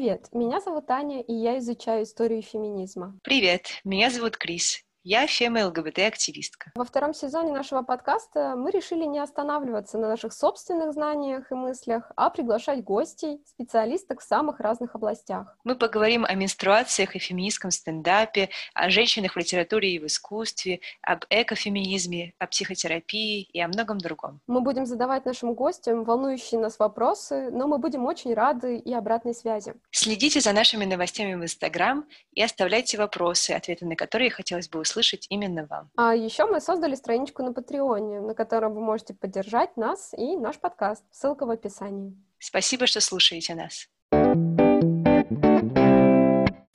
Привет, меня зовут Аня, и я изучаю историю феминизма. Привет, меня зовут Крис. Я фема-ЛГБТ-активистка. Во втором сезоне нашего подкаста мы решили не останавливаться на наших собственных знаниях и мыслях, а приглашать гостей, специалисток в самых разных областях. Мы поговорим о менструациях и феминистском стендапе, о женщинах в литературе и в искусстве, об экофеминизме, о психотерапии и о многом другом. Мы будем задавать нашим гостям волнующие нас вопросы, но мы будем очень рады и обратной связи. Следите за нашими новостями в Инстаграм и оставляйте вопросы, ответы на которые хотелось бы услышать услышать именно вам. А еще мы создали страничку на Патреоне, на которой вы можете поддержать нас и наш подкаст. Ссылка в описании. Спасибо, что слушаете нас.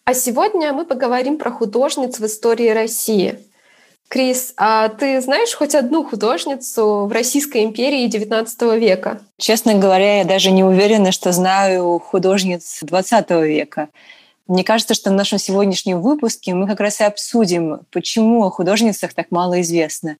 А сегодня мы поговорим про художниц в истории России. Крис, а ты знаешь хоть одну художницу в Российской империи XIX века? Честно говоря, я даже не уверена, что знаю художниц XX века. Мне кажется, что в нашем сегодняшнем выпуске мы как раз и обсудим, почему о художницах так мало известно.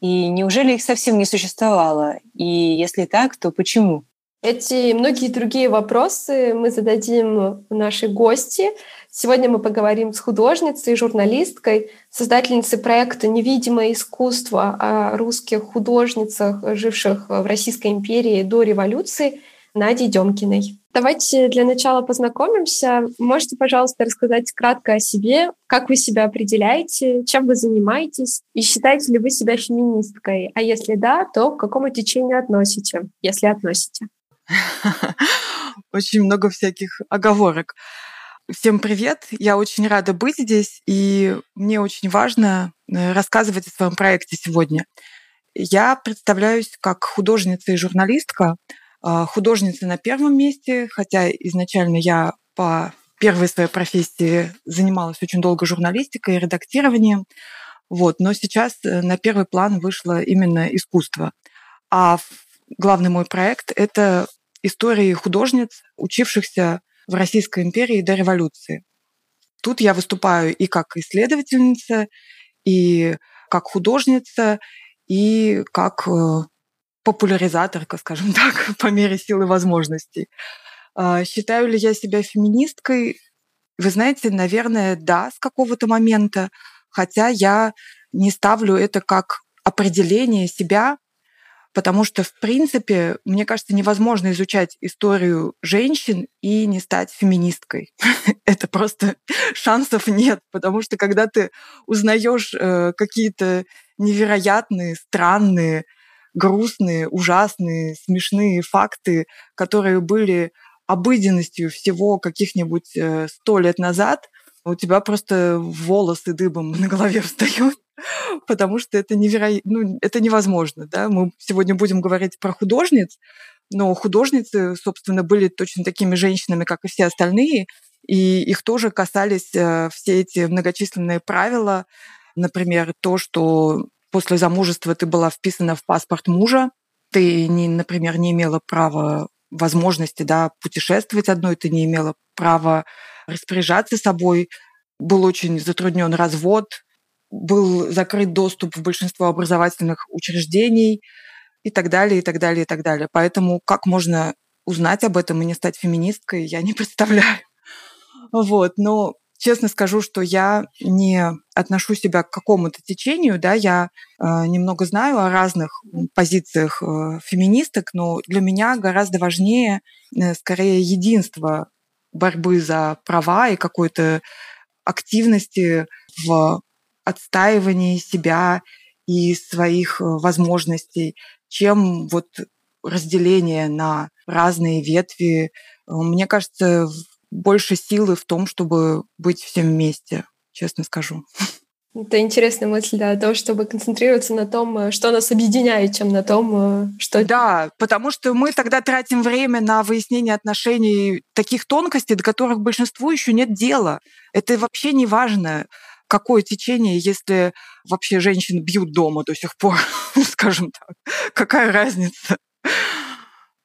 И неужели их совсем не существовало? И если так, то почему? Эти и многие другие вопросы мы зададим нашей гости. Сегодня мы поговорим с художницей, журналисткой, создательницей проекта «Невидимое искусство» о русских художницах, живших в Российской империи до революции, Надей Демкиной. Давайте для начала познакомимся. Можете, пожалуйста, рассказать кратко о себе, как вы себя определяете, чем вы занимаетесь, и считаете ли вы себя феминисткой? А если да, то к какому течению относите, если относите? Очень много всяких оговорок. Всем привет! Я очень рада быть здесь, и мне очень важно э, рассказывать о своем проекте сегодня. Я представляюсь как художница и журналистка, а, художница на первом месте, хотя изначально я по первой своей профессии занималась очень долго журналистикой и редактированием. Вот, но сейчас э, на первый план вышло именно искусство. А главный мой проект — это истории художниц, учившихся в Российской империи до революции. Тут я выступаю и как исследовательница, и как художница, и как э, популяризаторка, скажем так, по мере силы возможностей. А, считаю ли я себя феминисткой? Вы знаете, наверное, да, с какого-то момента, хотя я не ставлю это как определение себя, потому что, в принципе, мне кажется, невозможно изучать историю женщин и не стать феминисткой. это просто шансов нет, потому что когда ты узнаешь э, какие-то невероятные, странные, грустные, ужасные, смешные факты, которые были обыденностью всего каких-нибудь э, сто лет назад, у тебя просто волосы дыбом на голове встают, потому что это невероятно, ну, это невозможно, да. Мы сегодня будем говорить про художниц, но художницы, собственно, были точно такими женщинами, как и все остальные, и их тоже касались э, все эти многочисленные правила, например, то, что после замужества ты была вписана в паспорт мужа, ты, не, например, не имела права возможности да, путешествовать одной, ты не имела права распоряжаться собой, был очень затруднен развод, был закрыт доступ в большинство образовательных учреждений и так далее, и так далее, и так далее. Поэтому как можно узнать об этом и не стать феминисткой, я не представляю. Вот, но честно скажу, что я не отношу себя к какому-то течению, да, я э, немного знаю о разных позициях э, феминисток, но для меня гораздо важнее э, скорее единство борьбы за права и какой-то активности в отстаивании себя и своих э, возможностей, чем вот разделение на разные ветви. Мне кажется, больше силы в том, чтобы быть всем вместе, честно скажу. Это интересная мысль, да, то, чтобы концентрироваться на том, э, что нас объединяет, чем на том, э, что... Да, потому что мы тогда тратим время на выяснение отношений таких тонкостей, до которых большинству еще нет дела. Это вообще не важно, какое течение, если вообще женщин бьют дома до сих пор, скажем так. Какая разница?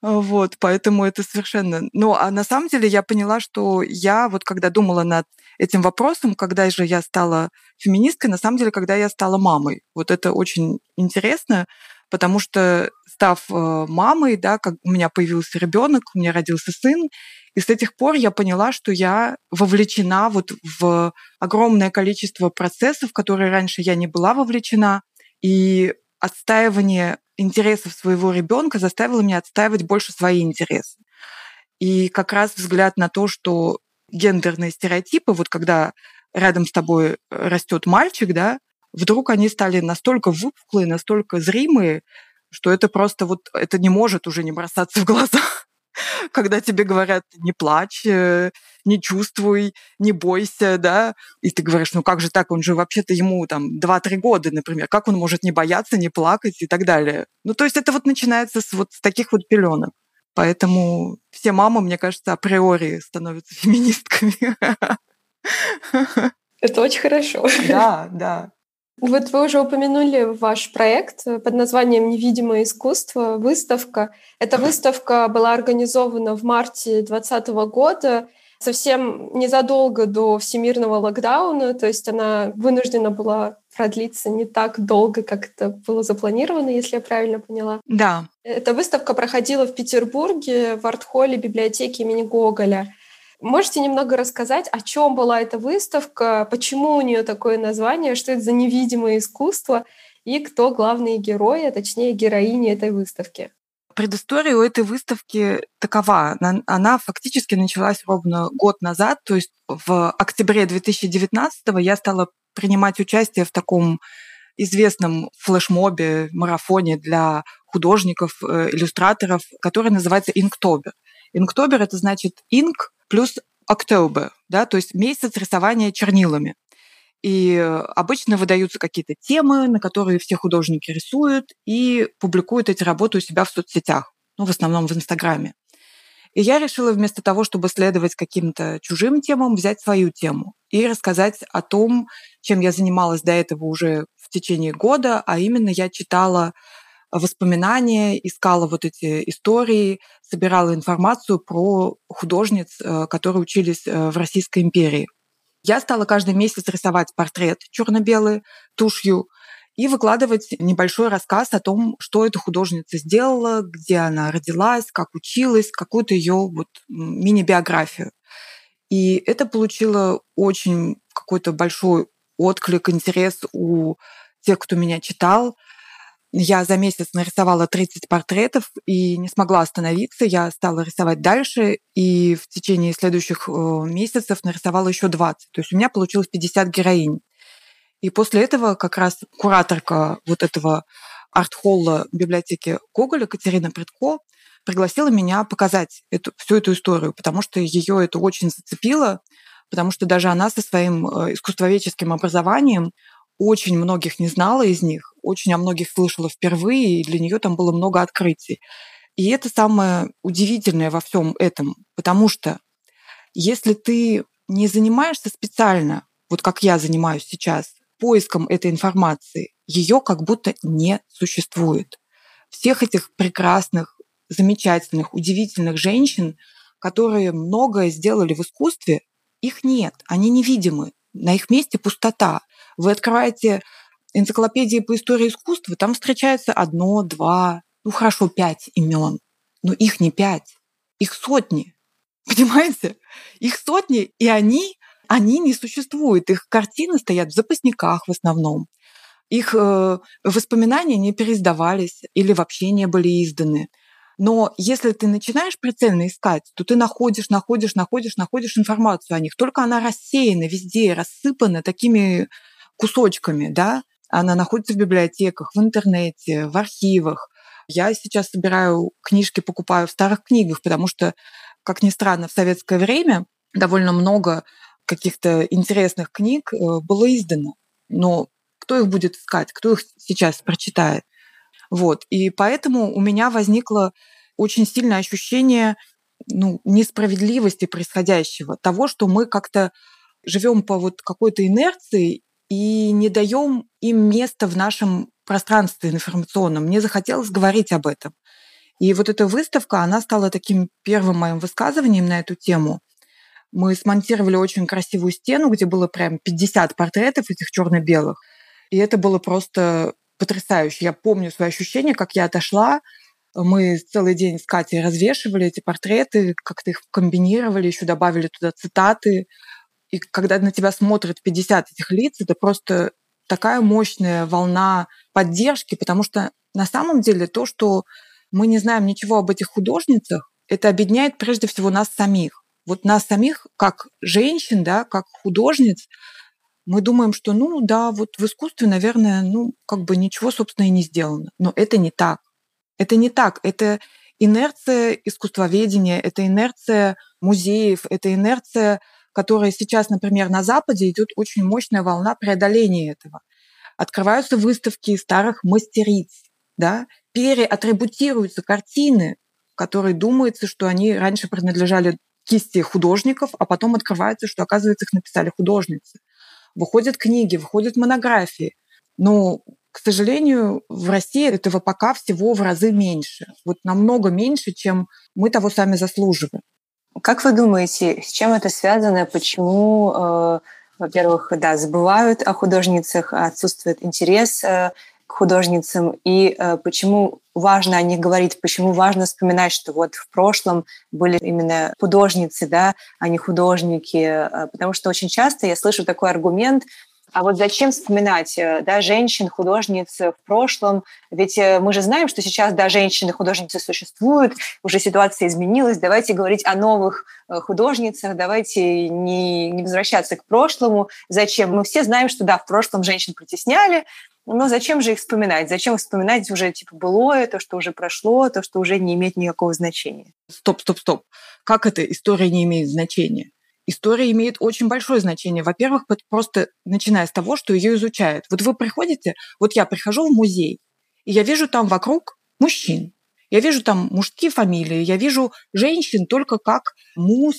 Вот, поэтому это совершенно... Ну, а на самом деле я поняла, что я вот когда думала над этим вопросом, когда же я стала феминисткой, на самом деле, когда я стала мамой. Вот это очень интересно, потому что став э, мамой, да, как у меня появился ребенок, у меня родился сын, и с этих пор я поняла, что я вовлечена вот в огромное количество процессов, в которые раньше я не была вовлечена, и отстаивание интересов своего ребенка заставило меня отстаивать больше свои интересы. И как раз взгляд на то, что гендерные стереотипы, вот когда рядом с тобой растет мальчик, да, вдруг они стали настолько выпуклые, настолько зримые, что это просто вот, это не может уже не бросаться в глаза. Когда тебе говорят, не плачь, э, не чувствуй, не бойся, да, и ты говоришь, ну как же так, он же вообще-то ему там 2-3 года, например, как он может не бояться, не плакать и так далее. Ну то есть это вот начинается с вот с таких вот пеленок. Поэтому все мамы, мне кажется, априори становятся феминистками. Это очень хорошо. Да, да. Вот вы уже упомянули ваш проект под названием «Невидимое искусство», выставка. Эта выставка была организована в марте 2020 года, совсем незадолго до всемирного локдауна, то есть она вынуждена была продлиться не так долго, как это было запланировано, если я правильно поняла. Да. Эта выставка проходила в Петербурге в арт-холле библиотеки имени Гоголя. Можете немного рассказать, о чем была эта выставка, почему у нее такое название, что это за невидимое искусство и кто главные герои, а точнее героини этой выставки? Предыстория у этой выставки такова. Она, фактически началась ровно год назад, то есть в октябре 2019 я стала принимать участие в таком известном флешмобе, марафоне для художников, э, иллюстраторов, который называется Inktober. Inktober — это значит инк плюс October, да, то есть месяц рисования чернилами. И обычно выдаются какие-то темы, на которые все художники рисуют и публикуют эти работы у себя в соцсетях, ну, в основном в Инстаграме. И я решила вместо того, чтобы следовать каким-то чужим темам, взять свою тему и рассказать о том, чем я занималась до этого уже в течение года, а именно я читала воспоминания, искала вот эти истории, собирала информацию про художниц, э, которые учились э, в Российской империи. Я стала каждый месяц рисовать портрет черно-белый тушью и выкладывать небольшой рассказ о том, что эта художница сделала, где она родилась, как училась, какую-то ее вот мини-биографию. И это получило очень какой-то большой отклик, интерес у тех, кто меня читал. Я за месяц нарисовала 30 портретов и не смогла остановиться. Я стала рисовать дальше и в течение следующих э, месяцев нарисовала еще 20. То есть у меня получилось 50 героинь. И после этого как раз кураторка вот этого арт-холла библиотеки Гоголя Катерина Предко пригласила меня показать эту, всю эту историю, потому что ее это очень зацепило, потому что даже она со своим э, искусствоведческим образованием очень многих не знала из них, очень о многих слышала впервые, и для нее там было много открытий. И это самое удивительное во всем этом, потому что если ты не занимаешься специально, вот как я занимаюсь сейчас, поиском этой информации, ее как будто не существует. Всех этих прекрасных, замечательных, удивительных женщин, которые многое сделали в искусстве, их нет, они невидимы. На их месте пустота. Вы открываете энциклопедии по истории искусства, там встречается одно, два, ну хорошо, пять имен, но их не пять, их сотни. Понимаете? Их сотни, и они, они не существуют. Их картины стоят в запасниках в основном. Их э, воспоминания не переиздавались или вообще не были изданы. Но если ты начинаешь прицельно искать, то ты находишь, находишь, находишь, находишь информацию о них. Только она рассеяна везде, рассыпана такими кусочками, да, она находится в библиотеках, в интернете, в архивах. Я сейчас собираю книжки, покупаю в старых книгах, потому что, как ни странно, в советское время довольно много каких-то интересных книг э, было издано. Но кто их будет искать, кто их сейчас прочитает? Вот. И поэтому у меня возникло очень сильное ощущение ну, несправедливости происходящего, того, что мы как-то живем по вот какой-то инерции и не даем им места в нашем пространстве информационном. Мне захотелось говорить об этом. И вот эта выставка, она стала таким первым моим высказыванием на эту тему. Мы смонтировали очень красивую стену, где было прям 50 портретов этих черно-белых. И это было просто потрясающе. Я помню свои ощущения, как я отошла, мы целый день с Катей развешивали эти портреты, как-то их комбинировали, еще добавили туда цитаты. И когда на тебя смотрят 50 этих лиц, это просто такая мощная волна поддержки, потому что на самом деле то, что мы не знаем ничего об этих художницах, это объединяет прежде всего нас самих. Вот нас самих, как женщин, да, как художниц, мы думаем, что, ну да, вот в искусстве, наверное, ну как бы ничего, собственно, и не сделано. Но это не так. Это не так. Это инерция искусствоведения, это инерция музеев, это инерция, которая сейчас, например, на Западе идет очень мощная волна преодоления этого. Открываются выставки старых мастериц, да, переатрибутируются картины, которые думается, что они раньше принадлежали кисти художников, а потом открывается, что, оказывается, их написали художницы. Выходят книги, выходят монографии. Но к сожалению, в России этого пока всего в разы меньше. Вот намного меньше, чем мы того сами заслуживаем. Как вы думаете, с чем это связано? Почему, э, во-первых, да, забывают о художницах, отсутствует интерес э, к художницам, и э, почему важно о них говорить, почему важно вспоминать, что вот в прошлом были именно художницы, да, а не художники, э, потому что очень часто я слышу такой аргумент, а вот зачем вспоминать э, да, женщин, художниц в прошлом? Ведь э, мы же знаем, что сейчас да, женщины-художницы существуют, уже ситуация изменилась. Давайте говорить о новых э, художницах, давайте не, не возвращаться к прошлому. Зачем? Мы все знаем, что да, в прошлом женщин притесняли, но зачем же их вспоминать? Зачем вспоминать уже типа былое, то, что уже прошло, то, что уже не имеет никакого значения? Стоп, стоп, стоп. Как это история не имеет значения? История имеет очень большое значение. Во-первых, просто начиная с того, что ее изучают. Вот вы приходите, вот я прихожу в музей, и я вижу там вокруг мужчин. Я вижу там мужские фамилии, я вижу женщин только как муз,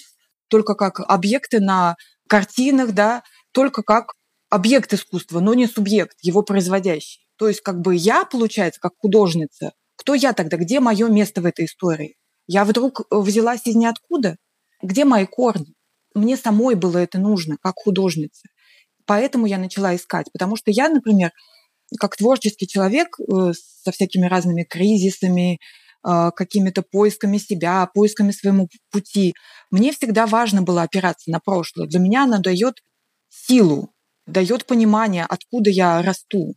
только как объекты на картинах, да, только как объект искусства, но не субъект, его производящий. То есть как бы я, получается, как художница, кто я тогда, где мое место в этой истории? Я вдруг взялась из ниоткуда? Где мои корни? Мне самой было это нужно, как художнице. Поэтому я начала искать. Потому что я, например, как творческий человек э, со всякими разными кризисами, э, какими-то поисками себя, поисками своему пути, мне всегда важно было опираться на прошлое. Для меня оно дает силу, дает понимание, откуда я расту.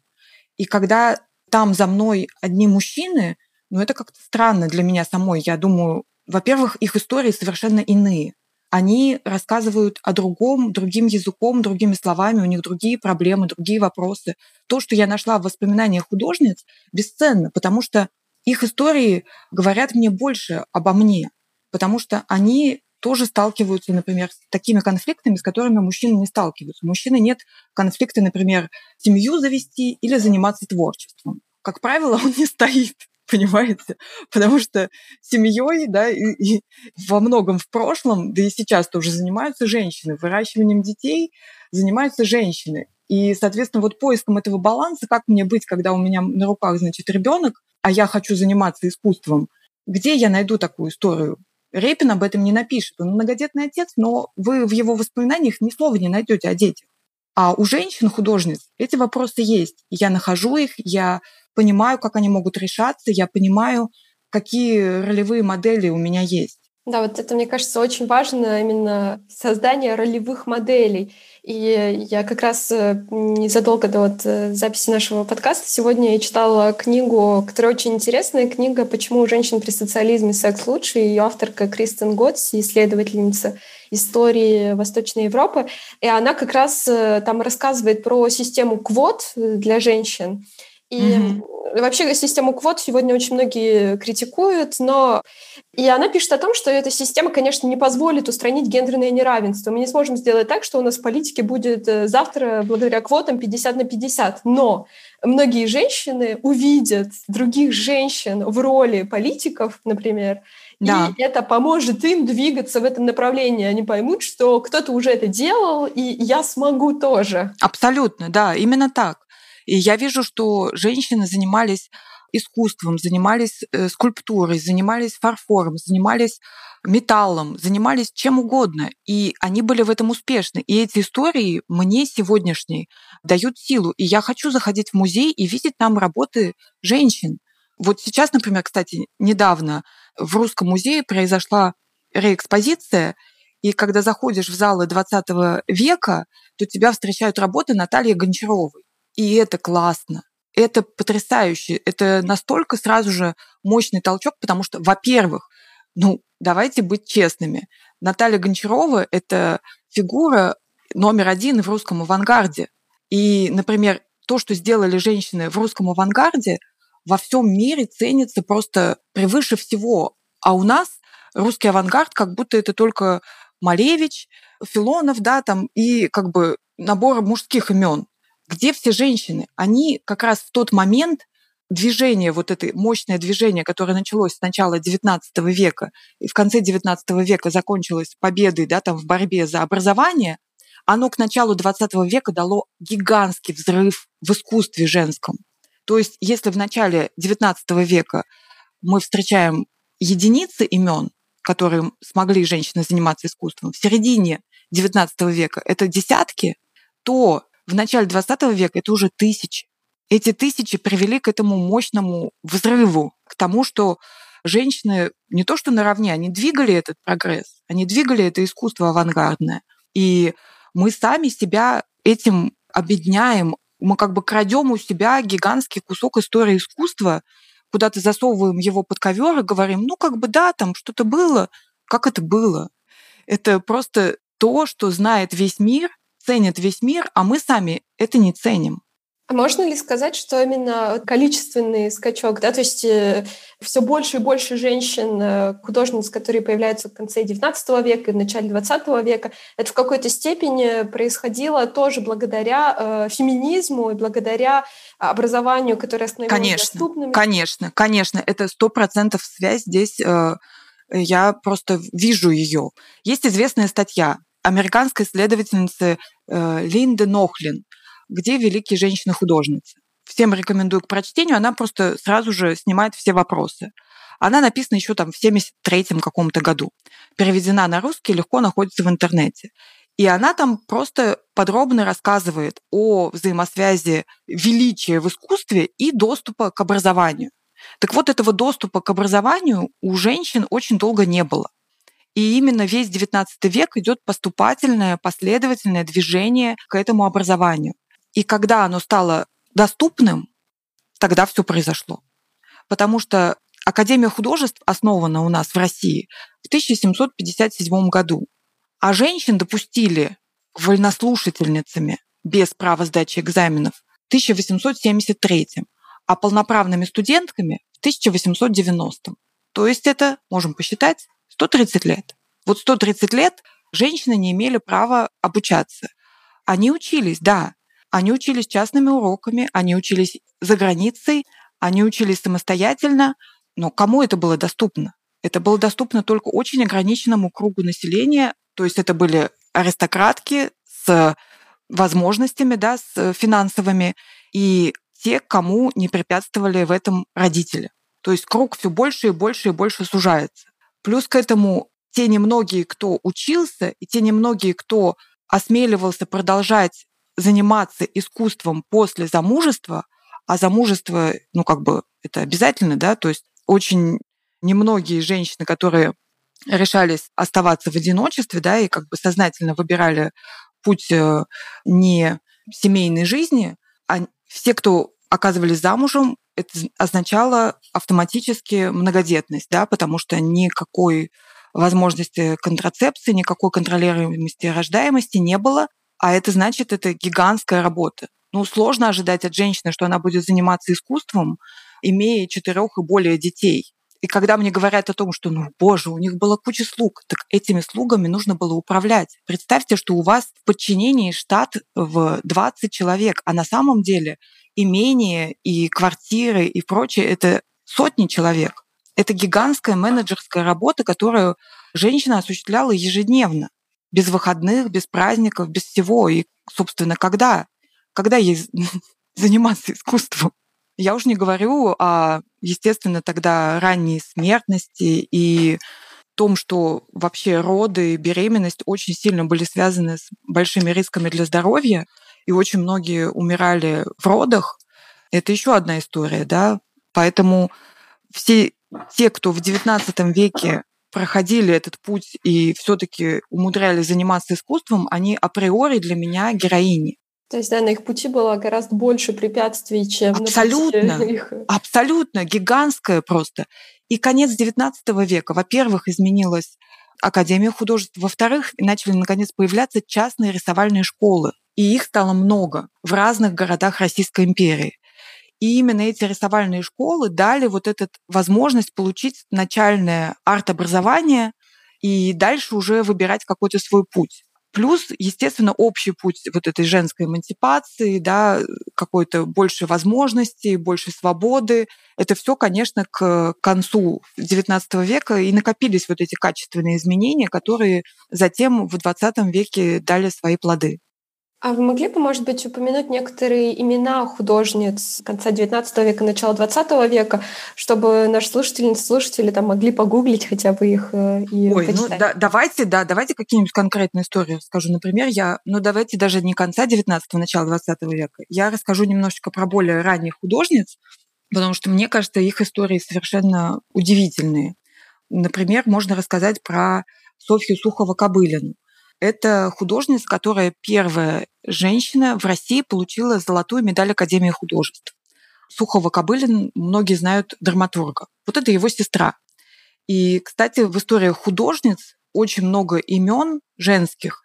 И когда там за мной одни мужчины, ну это как-то странно для меня самой. Я думаю, во-первых, их истории совершенно иные они рассказывают о другом, другим языком, другими словами, у них другие проблемы, другие вопросы. То, что я нашла в воспоминаниях художниц, бесценно, потому что их истории говорят мне больше обо мне, потому что они тоже сталкиваются, например, с такими конфликтами, с которыми мужчины не сталкиваются. У мужчины нет конфликта, например, семью завести или заниматься творчеством. Как правило, он не стоит понимаете? Потому что семьей, да, и, и во многом в прошлом, да и сейчас тоже занимаются женщины, выращиванием детей занимаются женщины. И, соответственно, вот поиском этого баланса, как мне быть, когда у меня на руках, значит, ребенок, а я хочу заниматься искусством, где я найду такую историю? Репин об этом не напишет. Он многодетный отец, но вы в его воспоминаниях ни слова не найдете о детях. А у женщин-художниц эти вопросы есть. Я нахожу их, я понимаю, как они могут решаться, я понимаю, какие ролевые модели у меня есть. Да, вот это, мне кажется, очень важно, именно создание ролевых моделей. И я как раз э, незадолго до вот э, записи нашего подкаста сегодня я читала книгу, которая очень интересная, книга «Почему у женщин при социализме секс лучше». Ее авторка Кристен Готси, исследовательница истории Восточной Европы. И она как раз э, там рассказывает про систему квот для женщин. И mm-hmm. вообще систему квот сегодня очень многие критикуют, но и она пишет о том, что эта система, конечно, не позволит устранить гендерное неравенство. Мы не сможем сделать так, что у нас в политике будет э, завтра благодаря квотам 50 на 50. Но многие женщины увидят других женщин в роли политиков, например, да. И это поможет им двигаться в этом направлении. Они поймут, что кто-то уже это делал, и я смогу тоже. Абсолютно, да, именно так. И я вижу, что женщины занимались искусством, занимались э, скульптурой, занимались фарфором, занимались металлом, занимались чем угодно. И они были в этом успешны. И эти истории мне сегодняшние дают силу. И я хочу заходить в музей и видеть там работы женщин. Вот сейчас, например, кстати, недавно в Русском музее произошла реэкспозиция, и когда заходишь в залы 20 века, то тебя встречают работы Натальи Гончаровой. И это классно. Это потрясающе. Это настолько сразу же мощный толчок, потому что, во-первых, ну, давайте быть честными. Наталья Гончарова – это фигура номер один в русском авангарде. И, например, то, что сделали женщины в русском авангарде, во всем мире ценится просто превыше всего. А у нас русский авангард как будто это только Малевич, Филонов, да, там, и как бы набор мужских имен. Где все женщины? Они как раз в тот момент движение, вот это мощное движение, которое началось с начала XIX века и в конце XIX века закончилось победой да, там, в борьбе за образование, оно к началу XX века дало гигантский взрыв в искусстве женском. То есть если в начале XIX века мы встречаем единицы имен, которые смогли женщины заниматься искусством, в середине XIX века это десятки, то в начале XX века это уже тысячи. Эти тысячи привели к этому мощному взрыву, к тому, что женщины не то что наравне, они двигали этот прогресс, они двигали это искусство авангардное. И мы сами себя этим обедняем, мы как бы крадем у себя гигантский кусок истории искусства, куда-то засовываем его под ковер и говорим, ну как бы да, там что-то было, как это было. Это просто то, что знает весь мир, ценит весь мир, а мы сами это не ценим. А можно ли сказать, что именно количественный скачок, да, то есть э, все больше и больше женщин, э, художниц, которые появляются в конце XIX века и в начале XX века, это в какой-то степени происходило тоже благодаря э, феминизму и благодаря образованию, которое становилось конечно, доступным? Конечно, конечно, это сто процентов связь здесь. Э, я просто вижу ее. Есть известная статья американской исследовательницы э, Линды Нохлин – где великие женщины-художницы. Всем рекомендую к прочтению, она просто сразу же снимает все вопросы. Она написана еще там в 73-м каком-то году. Переведена на русский, легко находится в интернете. И она там просто подробно рассказывает о взаимосвязи величия в искусстве и доступа к образованию. Так вот, этого доступа к образованию у женщин очень долго не было. И именно весь XIX век идет поступательное, последовательное движение к этому образованию. И когда оно стало доступным, тогда все произошло. Потому что Академия художеств основана у нас в России в 1757 году, а женщин допустили вольнослушательницами без права сдачи экзаменов в 1873, а полноправными студентками в 1890. То есть это, можем посчитать, 130 лет. Вот 130 лет женщины не имели права обучаться. Они учились, да, они учились частными уроками, они учились за границей, они учились самостоятельно, но кому это было доступно? Это было доступно только очень ограниченному кругу населения, то есть это были аристократки с возможностями, да, с финансовыми, и те, кому не препятствовали в этом родители. То есть круг все больше и больше и больше сужается. Плюс к этому те немногие, кто учился, и те немногие, кто осмеливался продолжать заниматься искусством после замужества, а замужество, ну, как бы, это обязательно, да, то есть очень немногие женщины, которые решались оставаться в одиночестве, да, и как бы сознательно выбирали путь э, не семейной жизни, а все, кто оказывались замужем, это означало автоматически многодетность, да, потому что никакой возможности контрацепции, никакой контролируемости рождаемости не было, а это значит, это гигантская работа. Ну, сложно ожидать от женщины, что она будет заниматься искусством, имея четырех и более детей. И когда мне говорят о том, что, ну, боже, у них была куча слуг, так этими слугами нужно было управлять. Представьте, что у вас в подчинении штат в 20 человек, а на самом деле имение и квартиры и прочее — это сотни человек. Это гигантская менеджерская работа, которую женщина осуществляла ежедневно без выходных, без праздников, без всего. И, собственно, когда? Когда ей заниматься искусством? Я уже не говорю о естественно, тогда ранней смертности и том, что вообще роды и беременность очень сильно были связаны с большими рисками для здоровья, и очень многие умирали в родах, это еще одна история, да. Поэтому все те, кто в XIX веке проходили этот путь и все-таки умудрялись заниматься искусством, они априори для меня героини. То есть, да, на их пути было гораздо больше препятствий, чем абсолютно, на пути их... Абсолютно, гигантское просто. И конец XIX века, во-первых, изменилась Академия художеств, во-вторых, начали наконец появляться частные рисовальные школы. И их стало много в разных городах Российской империи. И именно эти рисовальные школы дали вот эту возможность получить начальное арт-образование и дальше уже выбирать какой-то свой путь. Плюс, естественно, общий путь вот этой женской эмансипации, да, какой-то больше возможностей, больше свободы. Это все, конечно, к концу XIX века и накопились вот эти качественные изменения, которые затем в XX веке дали свои плоды. А вы могли бы, может быть, упомянуть некоторые имена художниц конца XIX века, начала XX века, чтобы наши слушательницы, слушатели там могли погуглить хотя бы их э, и Ой, почитать? ну да, давайте, да, давайте какие-нибудь конкретные истории расскажу. Например, я, ну давайте даже не конца XIX, начала XX века. Я расскажу немножечко про более ранних художниц, потому что мне кажется, их истории совершенно удивительные. Например, можно рассказать про Софью Сухова-Кобылину. Это художница, которая первая женщина в России получила золотую медаль Академии художеств. Сухова Кобылин многие знают драматурга. Вот это его сестра. И, кстати, в истории художниц очень много имен женских,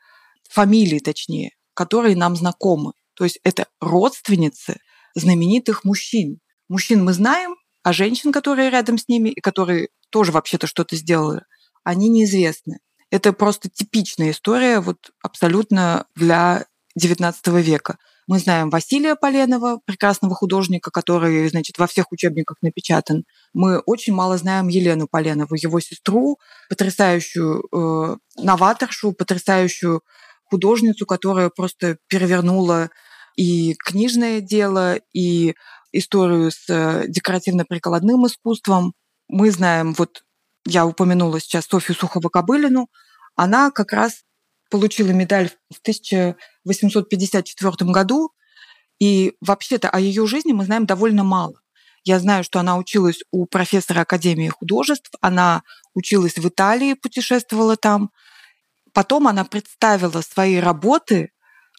фамилий точнее, которые нам знакомы. То есть это родственницы знаменитых мужчин. Мужчин мы знаем, а женщин, которые рядом с ними и которые тоже вообще-то что-то сделали, они неизвестны. Это просто типичная история, вот абсолютно для XIX века. Мы знаем Василия Поленова, прекрасного художника, который, значит, во всех учебниках напечатан. Мы очень мало знаем Елену Поленову, его сестру, потрясающую э, новаторшу, потрясающую художницу, которая просто перевернула и книжное дело, и историю с э, декоративно-прикладным искусством. Мы знаем вот я упомянула сейчас Софью Сухово-Кобылину, она как раз получила медаль в 1854 году, и вообще-то о ее жизни мы знаем довольно мало. Я знаю, что она училась у профессора Академии художеств, она училась в Италии, путешествовала там. Потом она представила свои работы,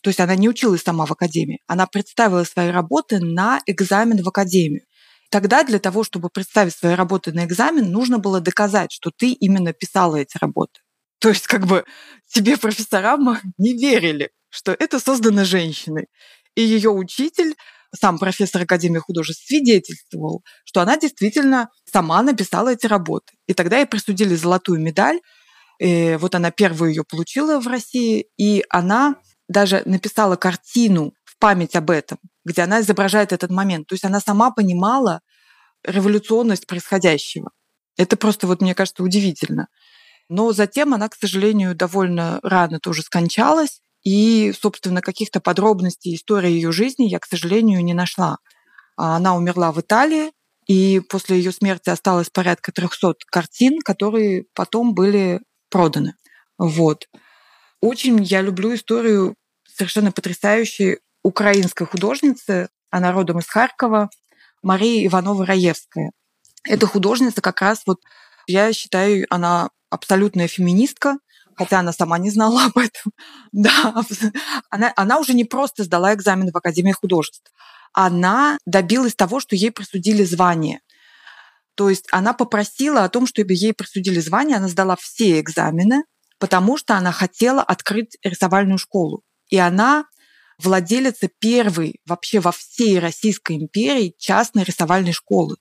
то есть она не училась сама в Академии, она представила свои работы на экзамен в Академию. Тогда для того, чтобы представить свои работы на экзамен, нужно было доказать, что ты именно писала эти работы. То есть как бы тебе профессорам не верили, что это создано женщиной. И ее учитель, сам профессор Академии художеств, свидетельствовал, что она действительно сама написала эти работы. И тогда ей присудили золотую медаль. И вот она первую ее получила в России, и она даже написала картину в память об этом где она изображает этот момент. То есть она сама понимала революционность происходящего. Это просто, вот, мне кажется, удивительно. Но затем она, к сожалению, довольно рано тоже скончалась, и, собственно, каких-то подробностей истории ее жизни я, к сожалению, не нашла. Она умерла в Италии, и после ее смерти осталось порядка 300 картин, которые потом были проданы. Вот. Очень я люблю историю совершенно потрясающей украинской художницы, она родом из Харькова, Мария Иванова-Раевская. Эта художница как раз вот, я считаю, она абсолютная феминистка, хотя она сама не знала об этом. Да, она, она уже не просто сдала экзамен в Академии художеств, она добилась того, что ей присудили звание. То есть она попросила о том, чтобы ей присудили звание, она сдала все экзамены, потому что она хотела открыть рисовальную школу. И она владелица первой вообще во всей Российской империи частной рисовальной школы.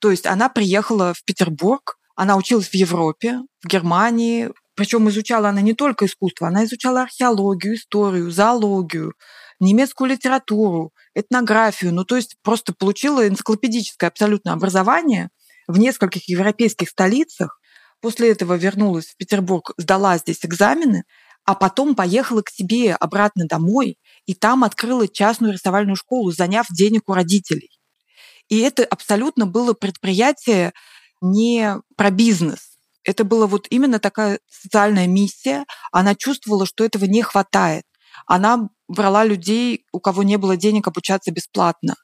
То есть она приехала в Петербург, она училась в Европе, в Германии, причем изучала она не только искусство, она изучала археологию, историю, зоологию, немецкую литературу, этнографию, ну то есть просто получила энциклопедическое абсолютно образование в нескольких европейских столицах. После этого вернулась в Петербург, сдала здесь экзамены, а потом поехала к себе обратно домой и там открыла частную рисовальную школу, заняв денег у родителей. И это абсолютно было предприятие не про бизнес. Это была вот именно такая социальная миссия. Она чувствовала, что этого не хватает. Она брала людей, у кого не было денег обучаться бесплатно.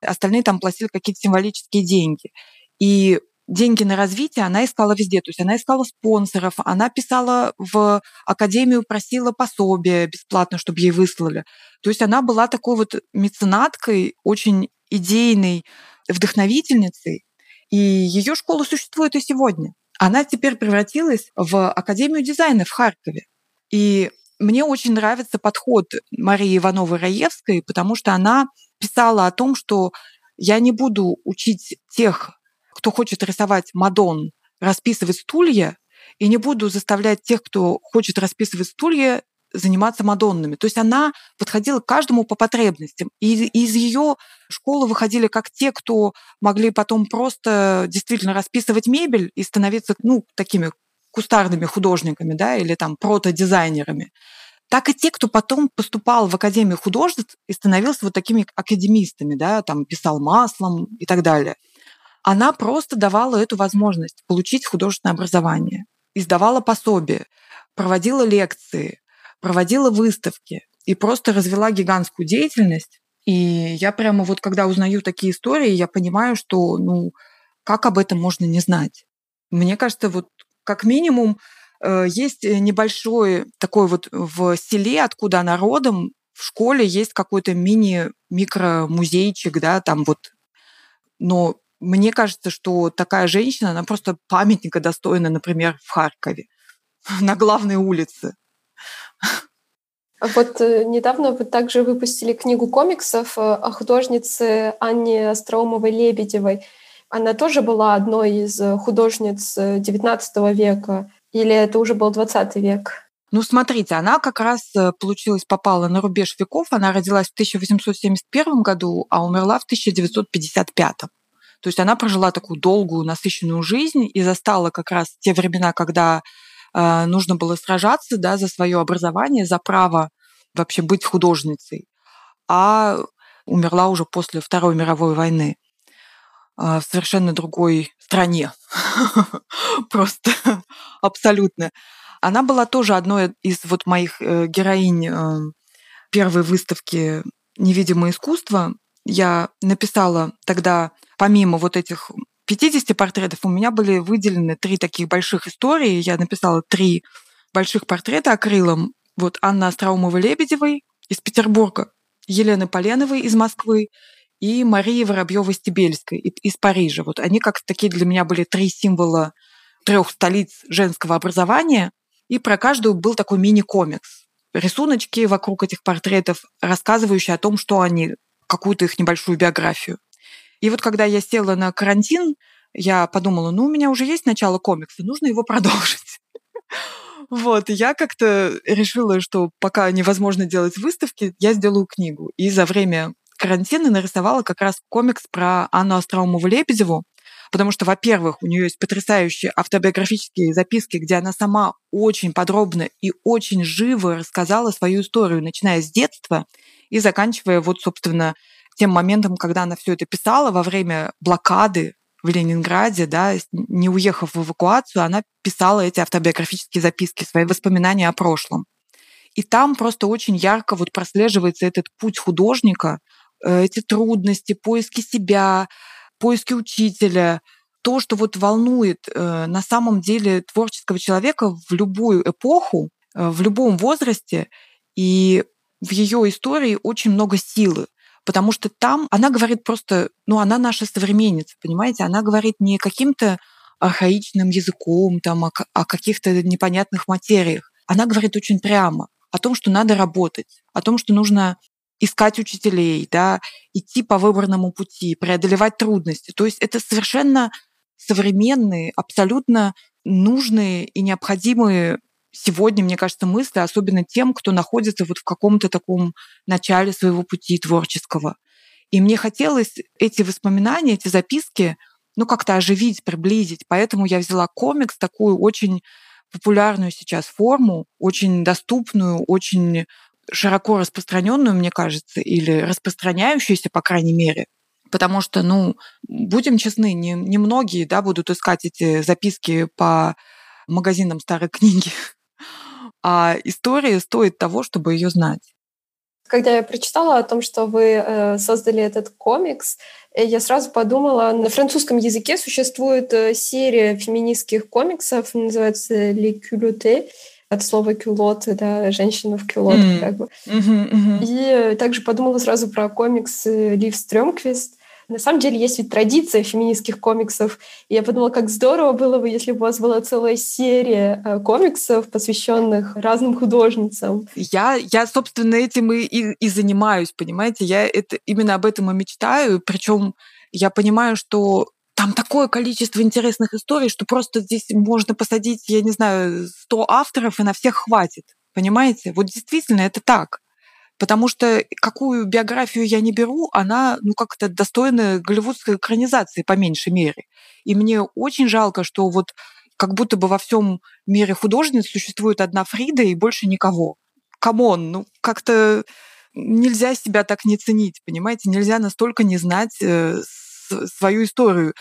Остальные там платили какие-то символические деньги. И деньги на развитие она искала везде. То есть она искала спонсоров, она писала в академию, просила пособия бесплатно, чтобы ей выслали. То есть она была такой вот меценаткой, очень идейной вдохновительницей. И ее школа существует и сегодня. Она теперь превратилась в Академию дизайна в Харькове. И мне очень нравится подход Марии Ивановой-Раевской, потому что она писала о том, что я не буду учить тех, кто хочет рисовать Мадон, расписывать стулья, и не буду заставлять тех, кто хочет расписывать стулья, заниматься Мадоннами. То есть она подходила к каждому по потребностям. И из ее школы выходили как те, кто могли потом просто действительно расписывать мебель и становиться ну, такими кустарными художниками, да, или там протодизайнерами, так и те, кто потом поступал в Академию художеств и становился вот такими академистами, да, там писал маслом и так далее. Она просто давала эту возможность получить художественное образование, издавала пособие, проводила лекции, проводила выставки и просто развела гигантскую деятельность. И я прямо вот когда узнаю такие истории, я понимаю, что ну как об этом можно не знать. Мне кажется, вот как минимум э, есть небольшой такой вот в селе, откуда она родом, в школе есть какой-то мини-микромузейчик, да, там вот. Но мне кажется, что такая женщина, она просто памятника достойна, например, в Харькове, на главной улице. Вот э, недавно вы также выпустили книгу комиксов э, о художнице Анне Остроумовой-Лебедевой. Она тоже была одной из э, художниц XIX века, или это уже был XX век? Ну, смотрите, она как раз получилась, попала на рубеж веков. Она родилась в 1871 году, а умерла в 1955. То есть она прожила такую долгую, насыщенную жизнь и застала как раз те времена, когда э, нужно было сражаться да, за свое образование, за право вообще быть художницей. А умерла уже после Второй мировой войны. А, в совершенно другой стране. Просто абсолютно. Она была тоже одной из вот моих э, героинь э, первой выставки «Невидимое искусство». Я написала тогда, помимо вот этих 50 портретов, у меня были выделены три таких больших истории. Я написала три больших портрета акрилом. Вот Анна Остроумова-Лебедевой из Петербурга, Елены Поленовой из Москвы и Марии Воробьевой-Стебельской из Парижа. Вот они как такие для меня были три символа трех столиц женского образования. И про каждую был такой мини-комикс. Рисуночки вокруг этих портретов, рассказывающие о том, что они, какую-то их небольшую биографию. И вот когда я села на карантин, я подумала, ну, у меня уже есть начало комикса, нужно его продолжить. Вот, я как-то решила, что пока невозможно делать выставки, я сделаю книгу. И за время карантина нарисовала как раз комикс про Анну Остроумову-Лебедеву, потому что, во-первых, у нее есть потрясающие автобиографические записки, где она сама очень подробно и очень живо рассказала свою историю, начиная с детства и заканчивая вот, собственно, тем моментом, когда она все это писала во время блокады в Ленинграде, да, не уехав в эвакуацию, она писала эти автобиографические записки, свои воспоминания о прошлом. И там просто очень ярко вот прослеживается этот путь художника, Э, эти трудности, поиски себя, поиски учителя, то, что вот волнует э, на самом деле творческого человека в любую эпоху, э, в любом возрасте, и в ее истории очень много силы, потому что там она говорит просто, ну, она наша современница, понимаете, она говорит не каким-то архаичным языком, там, о, о каких-то непонятных материях. Она говорит очень прямо о том, что надо работать, о том, что нужно искать учителей, да, идти по выбранному пути, преодолевать трудности. То есть это совершенно современные, абсолютно нужные и необходимые сегодня, мне кажется, мысли, особенно тем, кто находится вот в каком-то таком начале своего пути творческого. И мне хотелось эти воспоминания, эти записки, ну, как-то оживить, приблизить. Поэтому я взяла комикс, такую очень популярную сейчас форму, очень доступную, очень широко распространенную, мне кажется, или распространяющуюся, по крайней мере, Потому что, ну, будем честны, не, не многие да, будут искать эти записки по магазинам старой книги. А история стоит того, чтобы ее знать. Когда я прочитала о том, что вы э, создали этот комикс, э, я сразу подумала, на французском языке существует э, серия феминистских комиксов, называется «Les culottés», от слова кюлот, да, женщина в кюлот, mm. как бы. Mm-hmm, mm-hmm. И также подумала сразу про комикс Лив Стрёмквист, на самом деле есть ведь традиция феминистских комиксов, и я подумала, как здорово было бы, если бы у вас была целая серия э, комиксов, посвященных разным художницам. Я, я собственно, этим и, и, и занимаюсь, понимаете? Я это, именно об этом и мечтаю, причем я понимаю, что там такое количество интересных историй, что просто здесь можно посадить, я не знаю, 100 авторов, и на всех хватит. Понимаете? Вот действительно это так. Потому что какую биографию я не беру, она ну как-то достойна голливудской экранизации по меньшей мере. И мне очень жалко, что вот как будто бы во всем мире художниц существует одна Фрида и больше никого. Come on, ну как-то нельзя себя так не ценить, понимаете? Нельзя настолько не знать э, свою историю.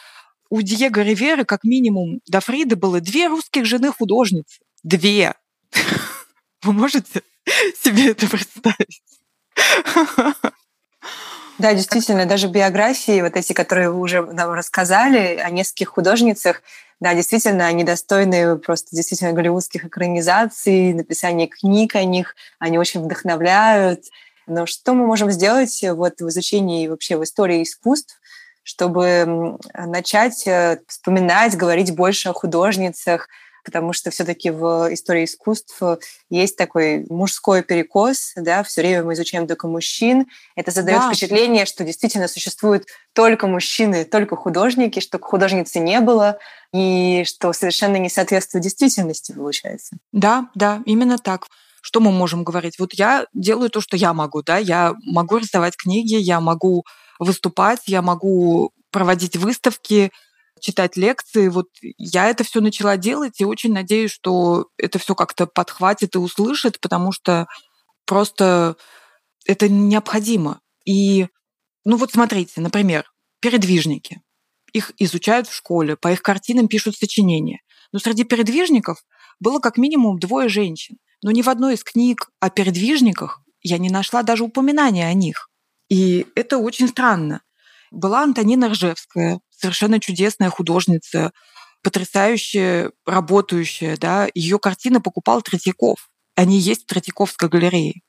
У Диего Риверы как минимум до Фриды было две русских жены художницы. Две. Вы можете себе это представить? Да, действительно, даже биографии, вот эти, которые вы уже нам рассказали о нескольких художницах, да, действительно, они достойны просто действительно голливудских экранизаций, написания книг о них, они очень вдохновляют. Но что мы можем сделать вот в изучении вообще в истории искусств, чтобы начать э, вспоминать, говорить больше о художницах, потому что все-таки в истории искусств есть такой мужской перекос, да, все время мы изучаем только мужчин. Это задает да. впечатление, что действительно существуют только мужчины, только художники, что художницы не было, и что совершенно не соответствует действительности, получается. Да, да, именно так. Что мы можем говорить? Вот я делаю то, что я могу, да, я могу рисовать книги, я могу выступать, я могу проводить выставки, читать лекции. Вот я это все начала делать и очень надеюсь, что это все как-то подхватит и услышит, потому что просто это необходимо. И, ну вот смотрите, например, передвижники. Их изучают в школе, по их картинам пишут сочинения. Но среди передвижников было как минимум двое женщин. Но ни в одной из книг о передвижниках я не нашла даже упоминания о них. И это очень странно. Была Антонина Ржевская, совершенно чудесная художница, потрясающая, работающая, да, ее картины покупал Третьяков. Они есть в Третьяковской галерее.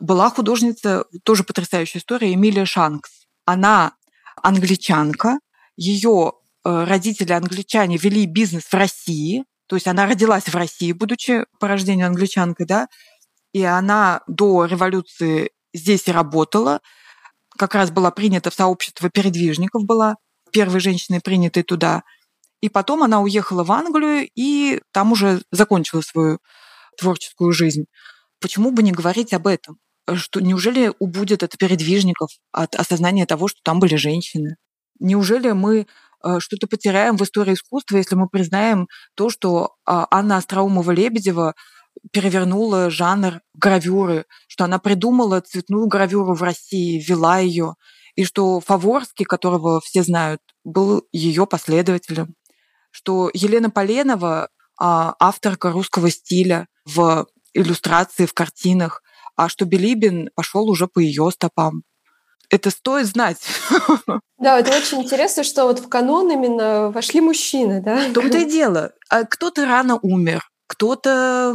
Была художница, тоже потрясающая история, Эмилия Шанкс. Она англичанка, ее э, родители англичане вели бизнес в России, то есть она родилась в России, будучи по рождению англичанкой, да, и она до революции здесь и работала, как раз была принята в сообщество передвижников, была первой женщиной, принятой туда. И потом она уехала в Англию и там уже закончила свою творческую жизнь. Почему бы не говорить об этом? Что неужели убудет от передвижников, от осознания того, что там были женщины? Неужели мы э, что-то потеряем в истории искусства, если мы признаем то, что а, Анна Остроумова-Лебедева перевернула жанр гравюры, что она придумала цветную гравюру в России, вела ее, и что Фаворский, которого все знают, был ее последователем, что Елена Поленова а, авторка русского стиля в иллюстрации, в картинах, а что Билибин пошел уже по ее стопам. Это стоит знать. Да, это очень интересно, что вот в канон именно вошли мужчины, да? В том-то и дело. А кто-то рано умер, кто-то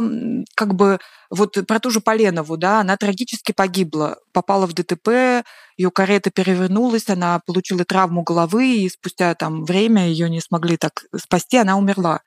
как бы вот про ту же Поленову, да, она трагически погибла, попала в ДТП, ее карета перевернулась, она получила травму головы, и спустя там время ее не смогли так спасти, она умерла.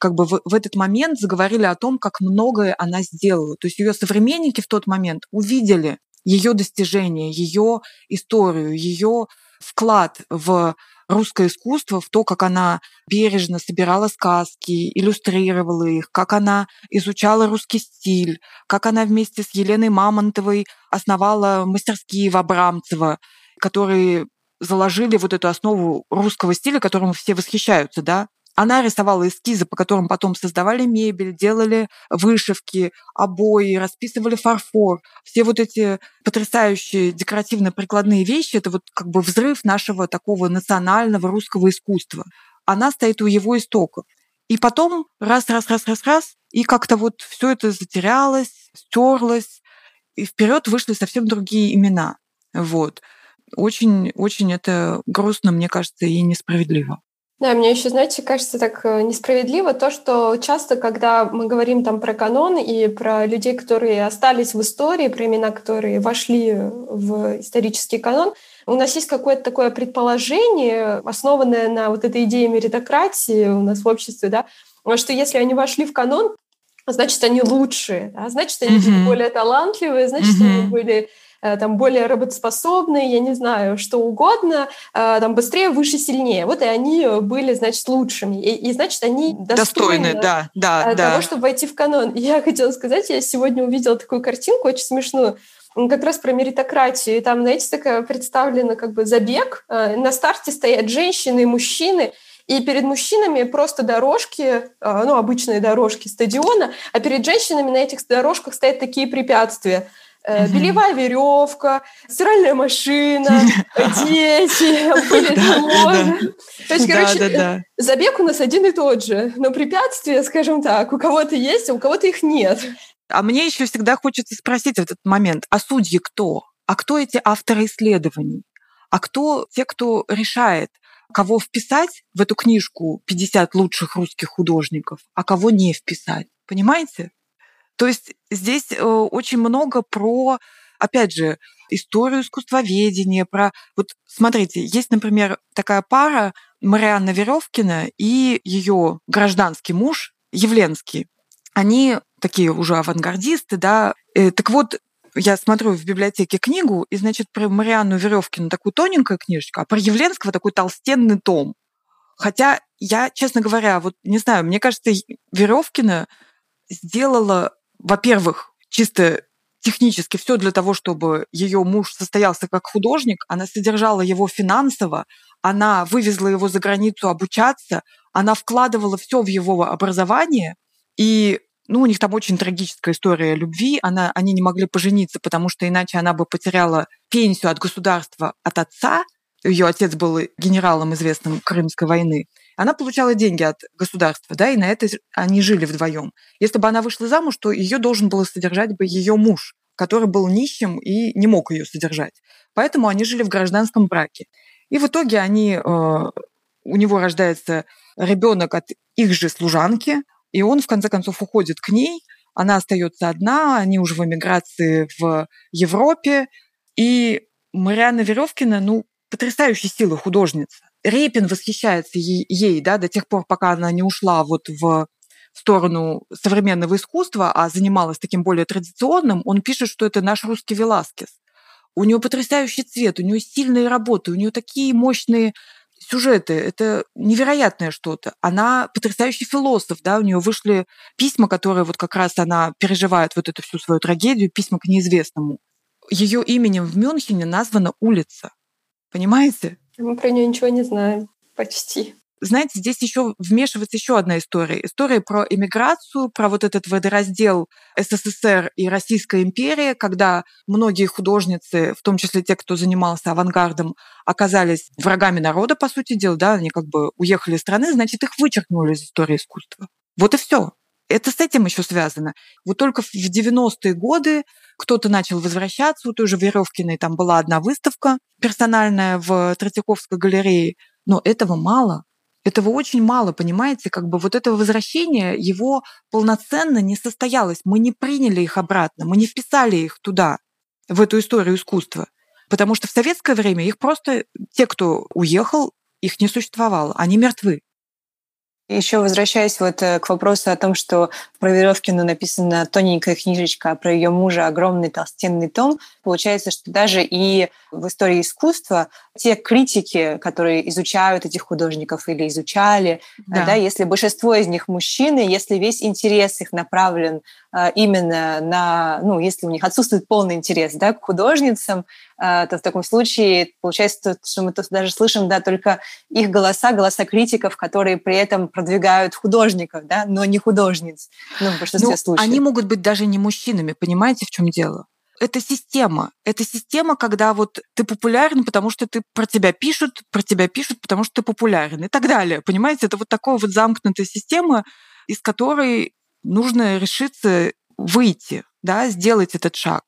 Как бы в, в этот момент заговорили о том, как многое она сделала. То есть ее современники в тот момент увидели ее достижения, ее историю, ее вклад в русское искусство, в то, как она бережно собирала сказки, иллюстрировала их, как она изучала русский стиль, как она вместе с Еленой Мамонтовой основала мастерские в Абрамцево, которые заложили вот эту основу русского стиля, которым все восхищаются, да, Она рисовала эскизы, по которым потом создавали мебель, делали вышивки, обои, расписывали фарфор. Все вот эти потрясающие декоративно-прикладные вещи — это вот как бы взрыв нашего такого национального русского искусства. Она стоит у его истоков. И потом раз, раз, раз, раз, раз, и как-то вот все это затерялось, стерлось, и вперед вышли совсем другие имена. Вот. Очень, очень это грустно, мне кажется, и несправедливо. Да, мне еще, знаете, кажется так э, несправедливо то, что часто, когда мы говорим там про канон и про людей, которые остались в истории, про имена, которые вошли в исторический канон, у нас есть какое-то такое предположение, основанное на вот этой идее меритократии у нас в обществе, да, что если они вошли в канон, значит, они лучшие, да? значит, они mm-hmm. более талантливые, значит, mm-hmm. они были там более работоспособные, я не знаю, что угодно, э, там быстрее, выше, сильнее. Вот и они были, значит, лучшими. И, и значит, они достойны, достойны да, да, того, да. чтобы войти в канон. И я хотела сказать, я сегодня увидела такую картинку очень смешную, как раз про меритократию. И там, знаете, такая представлена как бы забег. Э, на старте стоят женщины и мужчины, и перед мужчинами просто дорожки, ну, обычные дорожки стадиона, а перед женщинами на этих дорожках стоят такие препятствия – Uh-huh. Белевая веревка, стиральная машина, дети, То есть, короче, забег у нас один и тот же, но препятствия, скажем так, у кого-то есть, а у кого-то их нет. А мне еще всегда хочется спросить в этот момент, а судьи кто? А кто эти авторы исследований? А кто те, кто решает, кого вписать в эту книжку 50 лучших русских художников, а кого не вписать? Понимаете? То есть здесь э, очень много про, опять же, историю искусствоведения, про... Вот смотрите, есть, например, такая пара Марианна Веревкина и ее гражданский муж Явленский. Они такие уже авангардисты, да. Э, так вот, я смотрю в библиотеке книгу, и, значит, про Марианну Веревкину такую тоненькая книжечка, а про Явленского такой толстенный том. Хотя я, честно говоря, вот не знаю, мне кажется, Веревкина сделала во-первых, чисто технически все для того, чтобы ее муж состоялся как художник, она содержала его финансово, она вывезла его за границу обучаться, она вкладывала все в его образование, и ну, у них там очень трагическая история любви. Она, они не могли пожениться, потому что иначе она бы потеряла пенсию от государства от отца. Ее отец был генералом известным Крымской войны она получала деньги от государства, да, и на это они жили вдвоем. Если бы она вышла замуж, то ее должен был содержать бы ее муж, который был нищим и не мог ее содержать. Поэтому они жили в гражданском браке. И в итоге они, э, у него рождается ребенок от их же служанки, и он в конце концов уходит к ней, она остается одна, они уже в эмиграции в Европе, и Марианна Веревкина, ну, потрясающей силы художница. Репин восхищается ей, да, до тех пор, пока она не ушла вот в сторону современного искусства, а занималась таким более традиционным, он пишет, что это наш русский Веласкес. У нее потрясающий цвет, у нее сильные работы, у нее такие мощные сюжеты. Это невероятное что-то. Она потрясающий философ, да, у нее вышли письма, которые вот как раз она переживает вот эту всю свою трагедию, письма к неизвестному. Ее именем в Мюнхене названа улица. Понимаете? Мы про нее ничего не знаем. Почти. Знаете, здесь еще вмешивается еще одна история. История про эмиграцию, про вот этот водораздел СССР и Российская империя, когда многие художницы, в том числе те, кто занимался авангардом, оказались врагами народа, по сути дела, да, они как бы уехали из страны, значит, их вычеркнули из истории искусства. Вот и все. Это с этим еще связано. Вот только в 90-е годы кто-то начал возвращаться. У той же Веревкиной там была одна выставка персональная в Третьяковской галерее. Но этого мало. Этого очень мало, понимаете? Как бы вот этого возвращения, его полноценно не состоялось. Мы не приняли их обратно, мы не вписали их туда, в эту историю искусства. Потому что в советское время их просто, те, кто уехал, их не существовало, они мертвы. Еще возвращаясь вот э, к вопросу о том, что про Веревкину написана тоненькая книжечка, а про ее мужа огромный толстенный том, получается, что даже и в истории искусства те критики, которые изучают этих художников или изучали, да. Да, если большинство из них мужчины, если весь интерес их направлен именно на, ну, если у них отсутствует полный интерес да, к художницам, а, то в таком случае получается, что мы тут даже слышим да, только их голоса, голоса критиков, которые при этом продвигают художников, да, но не художниц. Ну, в большинстве ну, случаев. Они могут быть даже не мужчинами, понимаете, в чем дело? это система. Это система, когда вот ты популярен, потому что ты про тебя пишут, про тебя пишут, потому что ты популярен и так далее. Понимаете, это вот такая вот замкнутая система, из которой нужно решиться выйти, да, сделать этот шаг.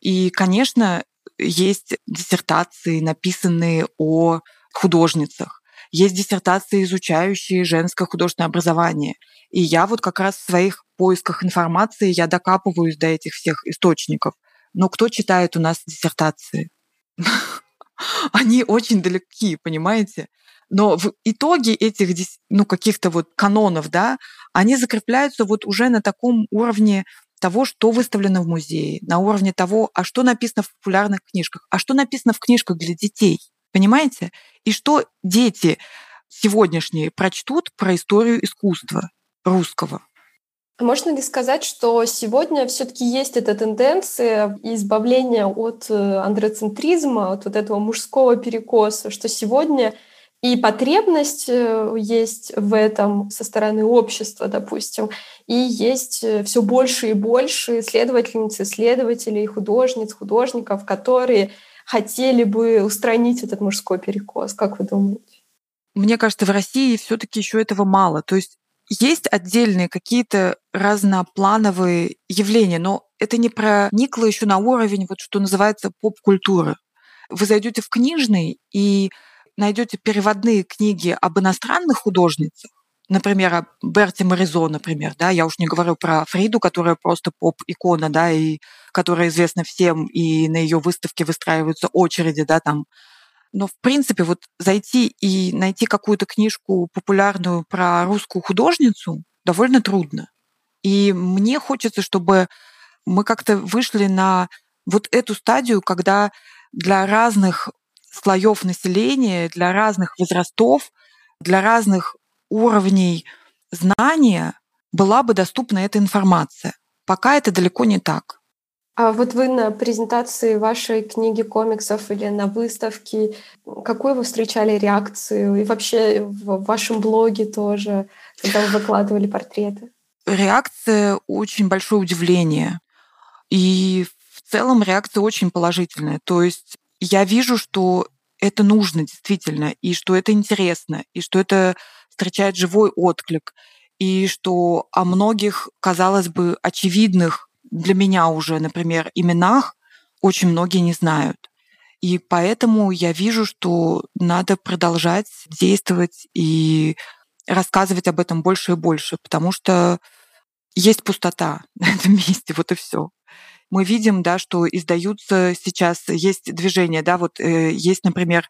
И, конечно, есть диссертации, написанные о художницах. Есть диссертации, изучающие женское художественное образование. И я вот как раз в своих поисках информации я докапываюсь до этих всех источников. Но кто читает у нас диссертации? Они очень далеки, понимаете? Но в итоге этих ну, каких-то вот канонов, да, они закрепляются вот уже на таком уровне того, что выставлено в музее, на уровне того, а что написано в популярных книжках, а что написано в книжках для детей, понимаете? И что дети сегодняшние прочтут про историю искусства русского. А можно ли сказать, что сегодня все-таки есть эта тенденция избавления от э, андроцентризма, от вот этого мужского перекоса, что сегодня и потребность э, есть в этом со стороны общества, допустим, и есть э, все больше и больше исследовательниц, исследователей, художниц, художников, которые хотели бы устранить этот мужской перекос. Как вы думаете? Мне кажется, в России все-таки еще этого мало. То есть есть отдельные какие-то разноплановые явления, но это не проникло еще на уровень, вот что называется, поп-культуры. Вы зайдете в книжный и найдете переводные книги об иностранных художницах, например, о Берти Моризо, например, да, я уж не говорю про Фриду, которая просто поп-икона, да, и которая известна всем, и на ее выставке выстраиваются очереди, да, там. Но, в принципе, вот зайти и найти какую-то книжку популярную про русскую художницу довольно трудно. И мне хочется, чтобы мы как-то вышли на вот эту стадию, когда для разных слоев населения, для разных возрастов, для разных уровней знания была бы доступна эта информация. Пока это далеко не так. А вот вы на презентации вашей книги комиксов или на выставке, какую вы встречали реакцию? И вообще в вашем блоге тоже, когда вы выкладывали портреты? Реакция очень большое удивление. И в целом реакция очень положительная. То есть я вижу, что это нужно действительно, и что это интересно, и что это встречает живой отклик, и что о многих, казалось бы, очевидных для меня уже, например, именах очень многие не знают. И поэтому я вижу, что надо продолжать действовать и рассказывать об этом больше и больше, потому что есть пустота на этом месте, вот и все мы видим, да, что издаются сейчас, есть движение, да, вот э, есть, например,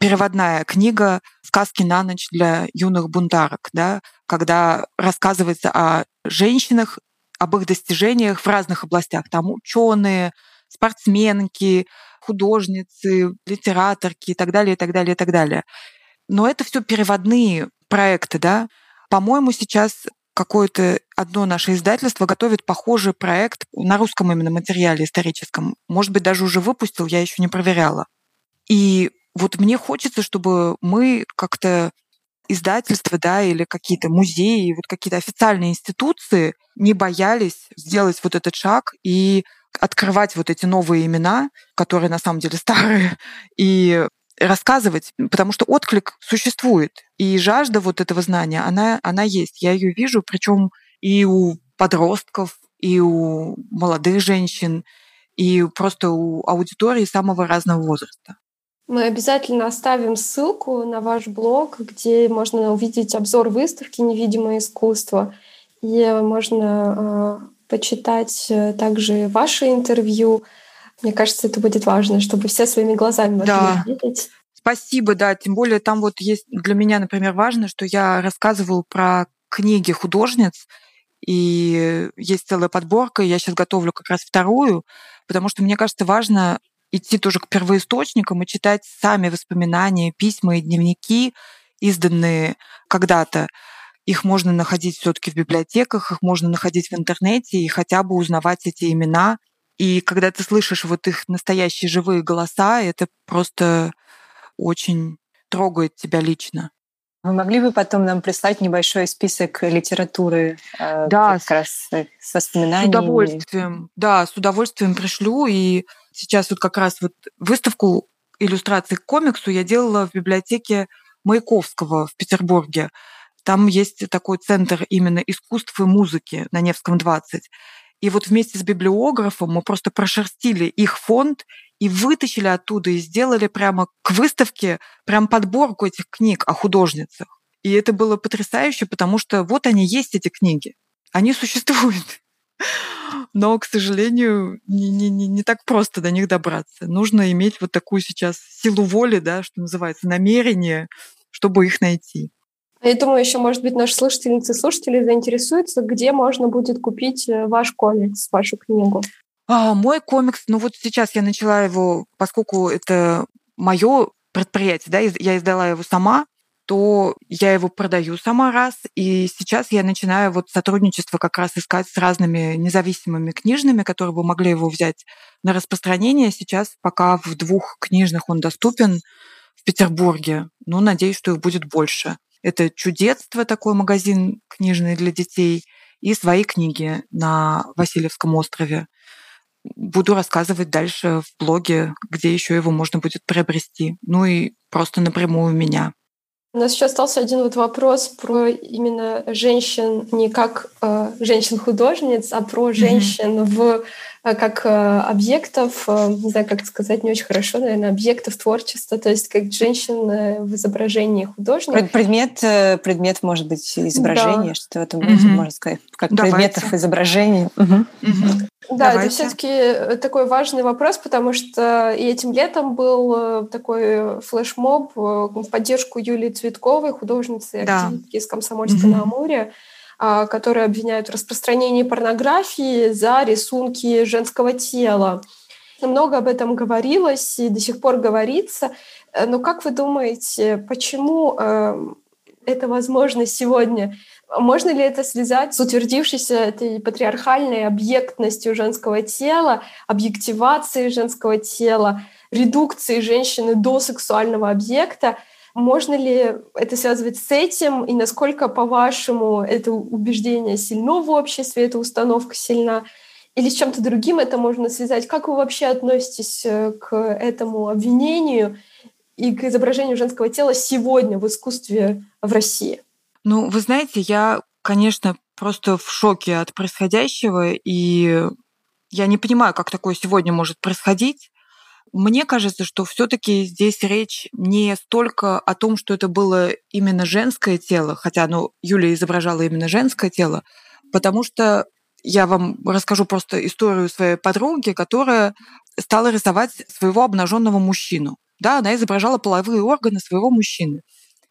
переводная книга «Сказки на ночь для юных бунтарок», да, когда рассказывается о женщинах, об их достижениях в разных областях. Там ученые, спортсменки, художницы, литераторки и так далее, и так далее, и так далее. Но это все переводные проекты, да. По-моему, сейчас какое-то одно наше издательство готовит похожий проект на русском именно материале историческом. Может быть, даже уже выпустил, я еще не проверяла. И вот мне хочется, чтобы мы как-то издательства, да, или какие-то музеи, вот какие-то официальные институции не боялись сделать вот этот шаг и открывать вот эти новые имена, которые на самом деле старые, и рассказывать, потому что отклик существует. И жажда вот этого знания, она, она есть. Я ее вижу, причем и у подростков, и у молодых женщин, и просто у аудитории самого разного возраста. Мы обязательно оставим ссылку на ваш блог, где можно увидеть обзор выставки «Невидимое искусство». И можно э, почитать также ваши интервью, мне кажется, это будет важно, чтобы все своими глазами могли да. видеть. Спасибо, да. Тем более там вот есть для меня, например, важно, что я рассказываю про книги художниц, и есть целая подборка, я сейчас готовлю как раз вторую, потому что мне кажется важно идти тоже к первоисточникам и читать сами воспоминания, письма и дневники, изданные когда-то. их можно находить все-таки в библиотеках, их можно находить в интернете и хотя бы узнавать эти имена. И когда ты слышишь вот их настоящие живые голоса, это просто очень трогает тебя лично. Вы могли бы потом нам прислать небольшой список литературы э, да, как раз с воспоминаниями? С удовольствием. Да, с удовольствием пришлю. И сейчас вот как раз вот выставку иллюстраций к комиксу я делала в библиотеке Маяковского в Петербурге. Там есть такой центр именно искусств и музыки на Невском 20. И вот вместе с библиографом мы просто прошерстили их фонд и вытащили оттуда и сделали прямо к выставке прям подборку этих книг о художницах. И это было потрясающе, потому что вот они есть, эти книги. Они существуют. Но, к сожалению, не, не, не, не так просто до них добраться. Нужно иметь вот такую сейчас силу воли, да, что называется, намерение, чтобы их найти. Я думаю, еще, может быть, наши слушательницы и слушатели заинтересуются, где можно будет купить э, ваш комикс, вашу книгу. А, мой комикс, ну вот сейчас я начала его, поскольку это мое предприятие, да, я издала его сама, то я его продаю сама раз, и сейчас я начинаю вот сотрудничество как раз искать с разными независимыми книжными, которые бы могли его взять на распространение. Сейчас пока в двух книжных он доступен в Петербурге, но надеюсь, что их будет больше. Это «Чудетство», такой магазин книжный для детей, и свои книги на Васильевском острове буду рассказывать дальше в блоге, где еще его можно будет приобрести. Ну и просто напрямую у меня. У нас еще остался один вот вопрос про именно женщин, не как э, женщин-художниц, а про женщин mm-hmm. в как э, объектов, э, не знаю, как сказать, не очень хорошо, наверное, объектов творчества, то есть как женщин в изображении художника. Предмет, предмет может быть изображение, да. что это mm-hmm. можно сказать, как Давайте. предметов изображений. Угу. Угу. Да, Давайте. это все-таки такой важный вопрос, потому что и этим летом был такой флешмоб в поддержку Юлии Цветковой, художницы, да. активистки из Комсомольска угу. на Амуре. А, которые обвиняют в распространении порнографии за рисунки женского тела. Много об этом говорилось и до сих пор говорится. Э, но как вы думаете, почему э, это возможно сегодня? Можно ли это связать с утвердившейся этой патриархальной объектностью женского тела, объективацией женского тела, редукцией женщины до сексуального объекта – можно ли это связывать с этим, и насколько, по-вашему, это убеждение сильно в обществе, эта установка сильна, или с чем-то другим это можно связать? Как вы вообще относитесь э, к этому обвинению и к изображению женского тела сегодня в искусстве в России? Ну, вы знаете, я, конечно, просто в шоке от происходящего, и я не понимаю, как такое сегодня может происходить. Мне кажется, что все-таки здесь речь не столько о том, что это было именно женское тело, хотя ну, Юлия изображала именно женское тело, потому что я вам расскажу просто историю своей подруги, которая стала рисовать своего обнаженного мужчину. Да, она изображала половые органы своего мужчины.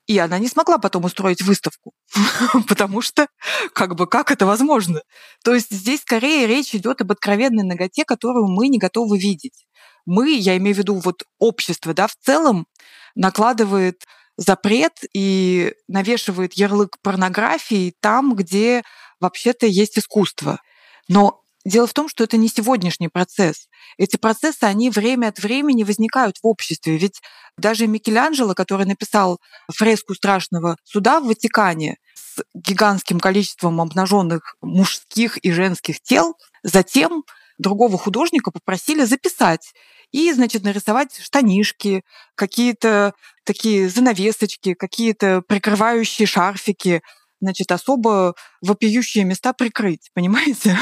И она не смогла потом устроить выставку, потому что как бы как это возможно? То есть здесь скорее речь идет об откровенной ноготе, которую мы не готовы видеть мы, я имею в виду вот общество, да, в целом накладывает запрет и навешивает ярлык порнографии там, где вообще-то есть искусство. Но дело в том, что это не сегодняшний процесс. Эти процессы, они время от времени возникают в обществе. Ведь даже Микеланджело, который написал фреску страшного суда в Ватикане с гигантским количеством обнаженных мужских и женских тел, затем другого художника попросили записать и, значит, нарисовать штанишки, какие-то такие занавесочки, какие-то прикрывающие шарфики, значит, особо вопиющие места прикрыть, понимаете?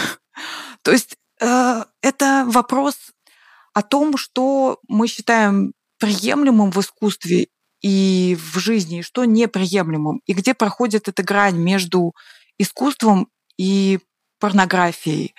То есть э, это вопрос о том, что мы считаем приемлемым в искусстве и в жизни, и что неприемлемым, и где проходит эта грань между искусством и порнографией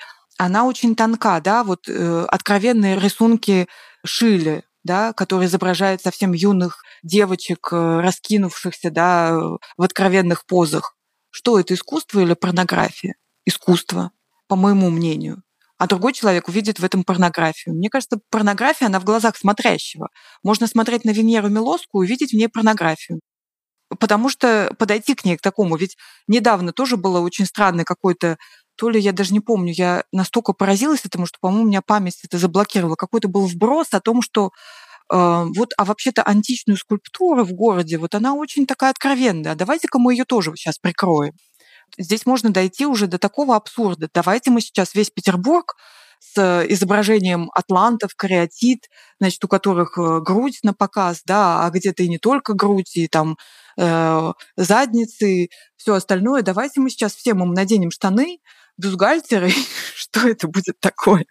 она очень тонка, да, вот э, откровенные рисунки Шили, да, которые изображают совсем юных девочек, э, раскинувшихся, да, в откровенных позах. Что это, искусство или порнография? Искусство, по моему мнению. А другой человек увидит в этом порнографию. Мне кажется, порнография, она в глазах смотрящего. Можно смотреть на Венеру Милоску и увидеть в ней порнографию. потому что подойти к ней к такому, ведь недавно тоже было очень странный какой-то то ли я даже не помню, я настолько поразилась этому, что, по-моему, у меня память это заблокировала. Какой-то был вброс о том, что э, вот, а вообще-то античную скульптуру в городе, вот она очень такая откровенная. Давайте-ка мы ее тоже сейчас прикроем. Здесь можно дойти уже до такого абсурда. Давайте мы сейчас весь Петербург с изображением атлантов, кариатид, значит, у которых э, грудь на показ, да, а где-то и не только грудь, и там э, задницы, все остальное. Давайте мы сейчас всем им наденем штаны, бюстгальтеры. Что это будет такое?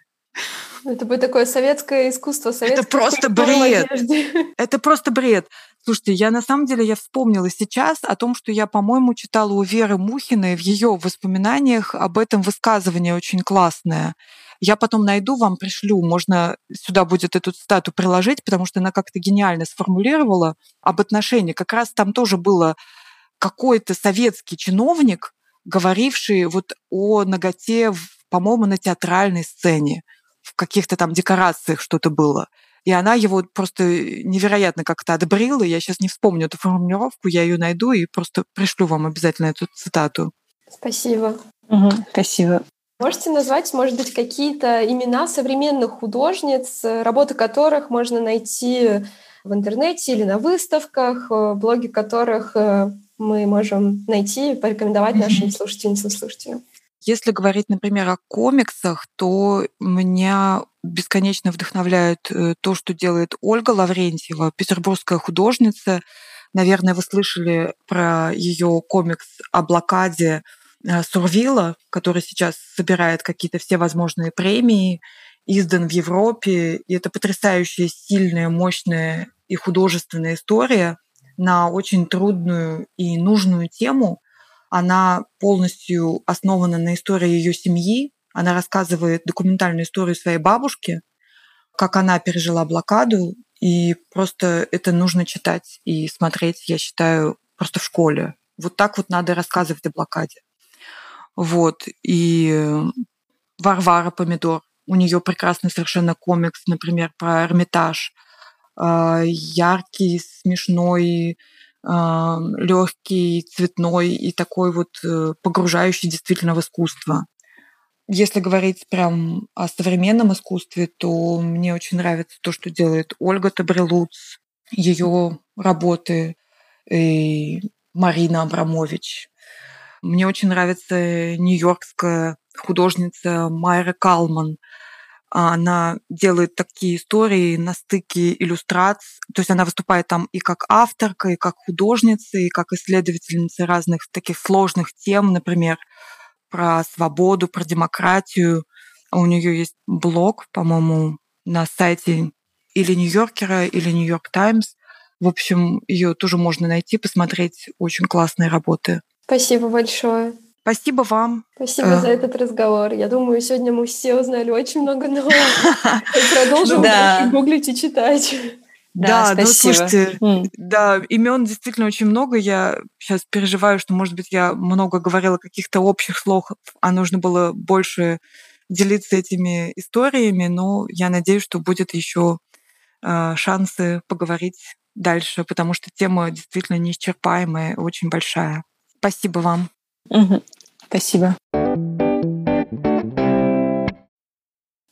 Это будет такое советское искусство, советское Это просто бред. Это просто бред. Слушайте, я на самом деле я вспомнила сейчас о том, что я, по-моему, читала у Веры Мухиной в ее воспоминаниях об этом высказывании очень классное. Я потом найду, вам пришлю. Можно сюда будет эту цитату приложить, потому что она как-то гениально сформулировала об отношении. Как раз там тоже было какой-то советский чиновник, говоривший вот о ноготе, по-моему, на театральной сцене, в каких-то там декорациях что-то было. И она его просто невероятно как-то отбрила. Я сейчас не вспомню эту формулировку, я ее найду и просто пришлю вам обязательно эту цитату. Спасибо. Угу, спасибо. Можете назвать, может быть, какие-то имена современных художниц, работы которых можно найти в интернете или на выставках, э, блоги которых э, мы можем найти и порекомендовать нашим слушательницам и слушателям? Если говорить, например, о комиксах, то меня бесконечно вдохновляет э, то, что делает Ольга Лаврентьева, петербургская художница. Наверное, вы слышали про ее комикс о блокаде Э, Сурвила, который сейчас собирает какие-то все возможные премии, издан в Европе. И это потрясающая, сильная, мощная и художественная история на очень трудную и нужную тему. Она полностью основана на истории ее семьи. Она рассказывает документальную историю своей бабушки, как она пережила блокаду. И просто это нужно читать и смотреть, я считаю, просто в школе. Вот так вот надо рассказывать о блокаде. Вот. И Варвара Помидор. У нее прекрасный совершенно комикс, например, про Эрмитаж. А, яркий, смешной, а, легкий, цветной и такой вот э, погружающий действительно в искусство. Если говорить прям о современном искусстве, то мне очень нравится то, что делает Ольга Табрелуц, ее работы, и Марина Абрамович. Мне очень нравится нью-йоркская художница Майра Калман. Она делает такие истории на стыке иллюстраций. То есть она выступает там и как авторка, и как художница, и как исследовательница разных таких сложных тем, например, про свободу, про демократию. У нее есть блог, по-моему, на сайте или Нью-Йоркера, или Нью-Йорк Таймс. В общем, ее тоже можно найти, посмотреть. Очень классные работы. Спасибо большое. Спасибо вам. Спасибо а... за этот разговор. Я думаю, сегодня мы все узнали очень много нового. Продолжим гуглить и читать. Да, да ну слушайте, да, имен действительно очень много. Я сейчас переживаю, что, может быть, я много говорила каких-то общих слов, а нужно было больше делиться этими историями, но я надеюсь, что будет еще э, шансы поговорить дальше, потому что тема действительно неисчерпаемая, очень большая. Спасибо вам. Угу. Спасибо.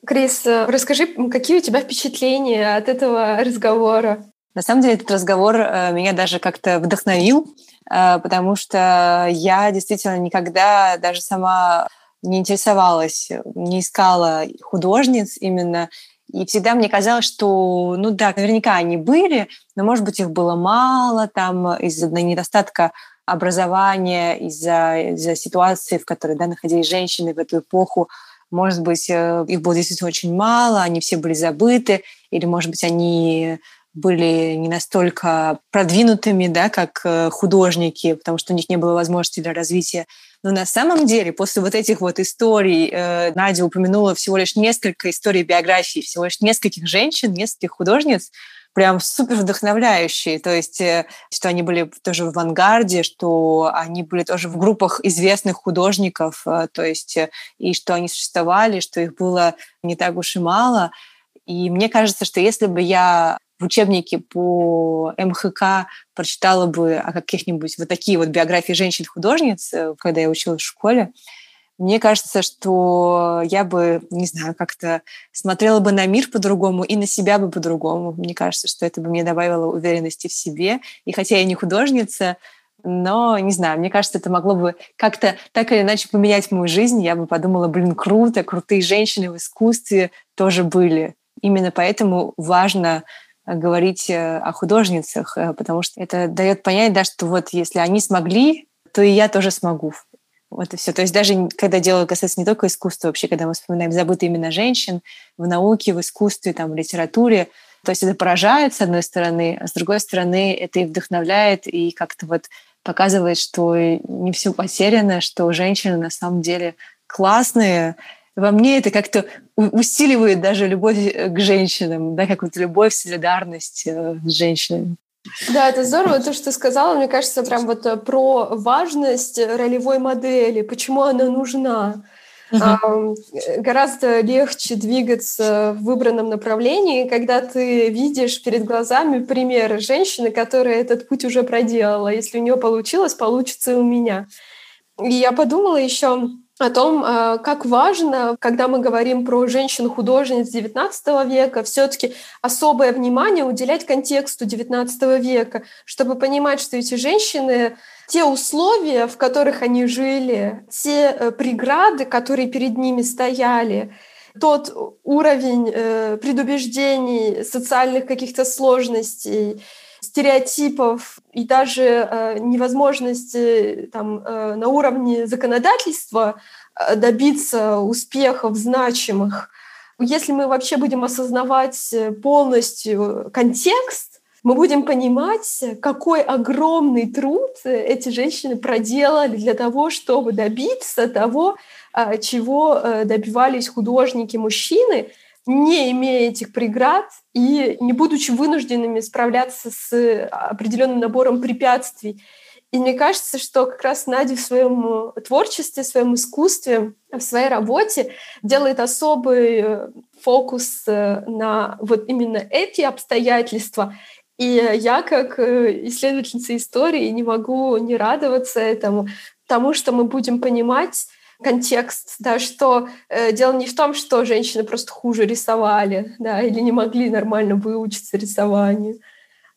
Крис, расскажи, какие у тебя впечатления от этого разговора? На самом деле этот разговор э, меня даже как-то вдохновил, э, потому что я действительно никогда даже сама не интересовалась, не искала художниц именно. И всегда мне казалось, что, ну да, наверняка они были, но, может быть, их было мало, там из-за недостатка образования, из-за из ситуации, в которой да, находились женщины в эту эпоху, может быть, э, их было действительно очень мало, они все были забыты, или, может быть, они были не настолько продвинутыми, да, как э, художники, потому что у них не было возможности для развития. Но на самом деле, после вот этих вот историй, э, Надя упомянула всего лишь несколько историй биографии, всего лишь нескольких женщин, нескольких художниц, прям супер вдохновляющие. То есть, э, что они были тоже в авангарде, что они были тоже в группах известных художников, э, то есть, э, и что они существовали, что их было не так уж и мало. И мне кажется, что если бы я в учебнике по МХК прочитала бы о каких-нибудь вот такие вот биографии женщин-художниц, когда я училась в школе, мне кажется, что я бы, не знаю, как-то смотрела бы на мир по-другому и на себя бы по-другому. Мне кажется, что это бы мне добавило уверенности в себе. И хотя я не художница, но, не знаю, мне кажется, это могло бы как-то так или иначе поменять мою жизнь. Я бы подумала, блин, круто, крутые женщины в искусстве тоже были. Именно поэтому важно э, говорить э, о художницах, э, потому что это дает понять, да, что вот если они смогли, то и я тоже смогу. Вот и все. То есть даже когда дело касается не только искусства, вообще, когда мы вспоминаем забытые имена женщин в науке, в искусстве, там, в литературе, то есть это поражает, с одной стороны, а с другой стороны, это и вдохновляет, и как-то вот показывает, что не все потеряно, что женщины на самом деле классные. Во мне это как-то усиливает даже любовь к женщинам, да, как вот любовь, солидарность э, с женщинами. Да, это здорово, то, что ты сказала, мне кажется, прям вот э, про важность ролевой модели, почему она нужна. Uh-huh. Гораздо легче двигаться в выбранном направлении, когда ты видишь перед глазами пример женщины, которая этот путь уже проделала. Если у нее получилось, получится и у меня. И я подумала еще о том, а, как важно, когда мы говорим про женщин-художниц XIX века, все-таки особое внимание уделять контексту XIX века, чтобы понимать, что эти женщины, те условия, в которых они жили, те э, преграды, которые перед ними стояли, тот уровень э, предубеждений, социальных каких-то сложностей, стереотипов и даже э, невозможности там, э, на уровне законодательства э, добиться успехов значимых. Если мы вообще будем осознавать э, полностью контекст, мы будем понимать, какой огромный труд эти женщины проделали для того, чтобы добиться того, э, чего добивались художники-мужчины — не имея этих преград и не будучи вынужденными справляться с определенным набором препятствий. И мне кажется, что как раз Надя в своем творчестве, в своем искусстве, в своей работе делает особый э, фокус э, на вот именно эти обстоятельства. И я, как э, исследовательница истории, не могу не радоваться этому, тому, что мы будем понимать, контекст, да, что э, дело не в том, что женщины просто хуже рисовали, да, или не могли нормально выучиться рисованию,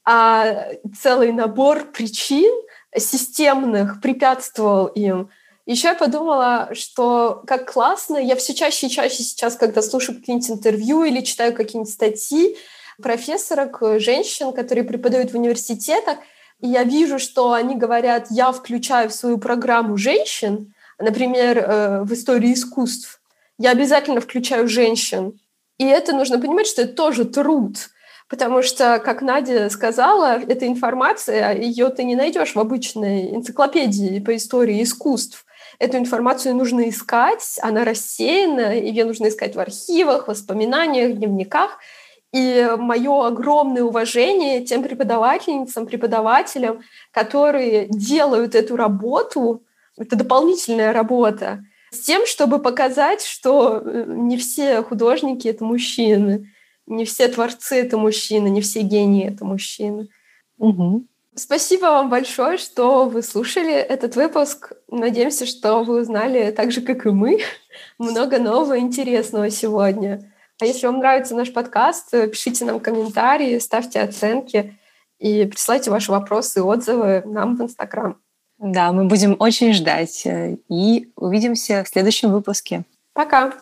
а целый набор причин системных препятствовал им. Еще я подумала, что как классно, я все чаще и чаще сейчас, когда слушаю какие-нибудь интервью или читаю какие-нибудь статьи профессорок, женщин, которые преподают в университетах, и я вижу, что они говорят, я включаю в свою программу женщин, например, э, в истории искусств, я обязательно включаю женщин. И это нужно понимать, что это тоже труд. Потому что, как Надя сказала, эта информация, ее ты не найдешь в обычной энциклопедии по истории искусств. Эту информацию нужно искать, она рассеяна, ее нужно искать в архивах, воспоминаниях, дневниках. И мое огромное уважение тем преподавательницам, преподавателям, которые делают эту работу это дополнительная работа с тем, чтобы показать, что э, не все художники — это мужчины, не все творцы — это мужчины, не все гении — это мужчины. Угу. Спасибо вам большое, что вы слушали этот выпуск. Надеемся, что вы узнали так же, как и мы, много нового и интересного сегодня. А если вам нравится наш подкаст, пишите нам комментарии, ставьте оценки и присылайте ваши вопросы и отзывы нам в Инстаграм. Да, мы будем очень ждать. Э, и увидимся в следующем выпуске. Пока!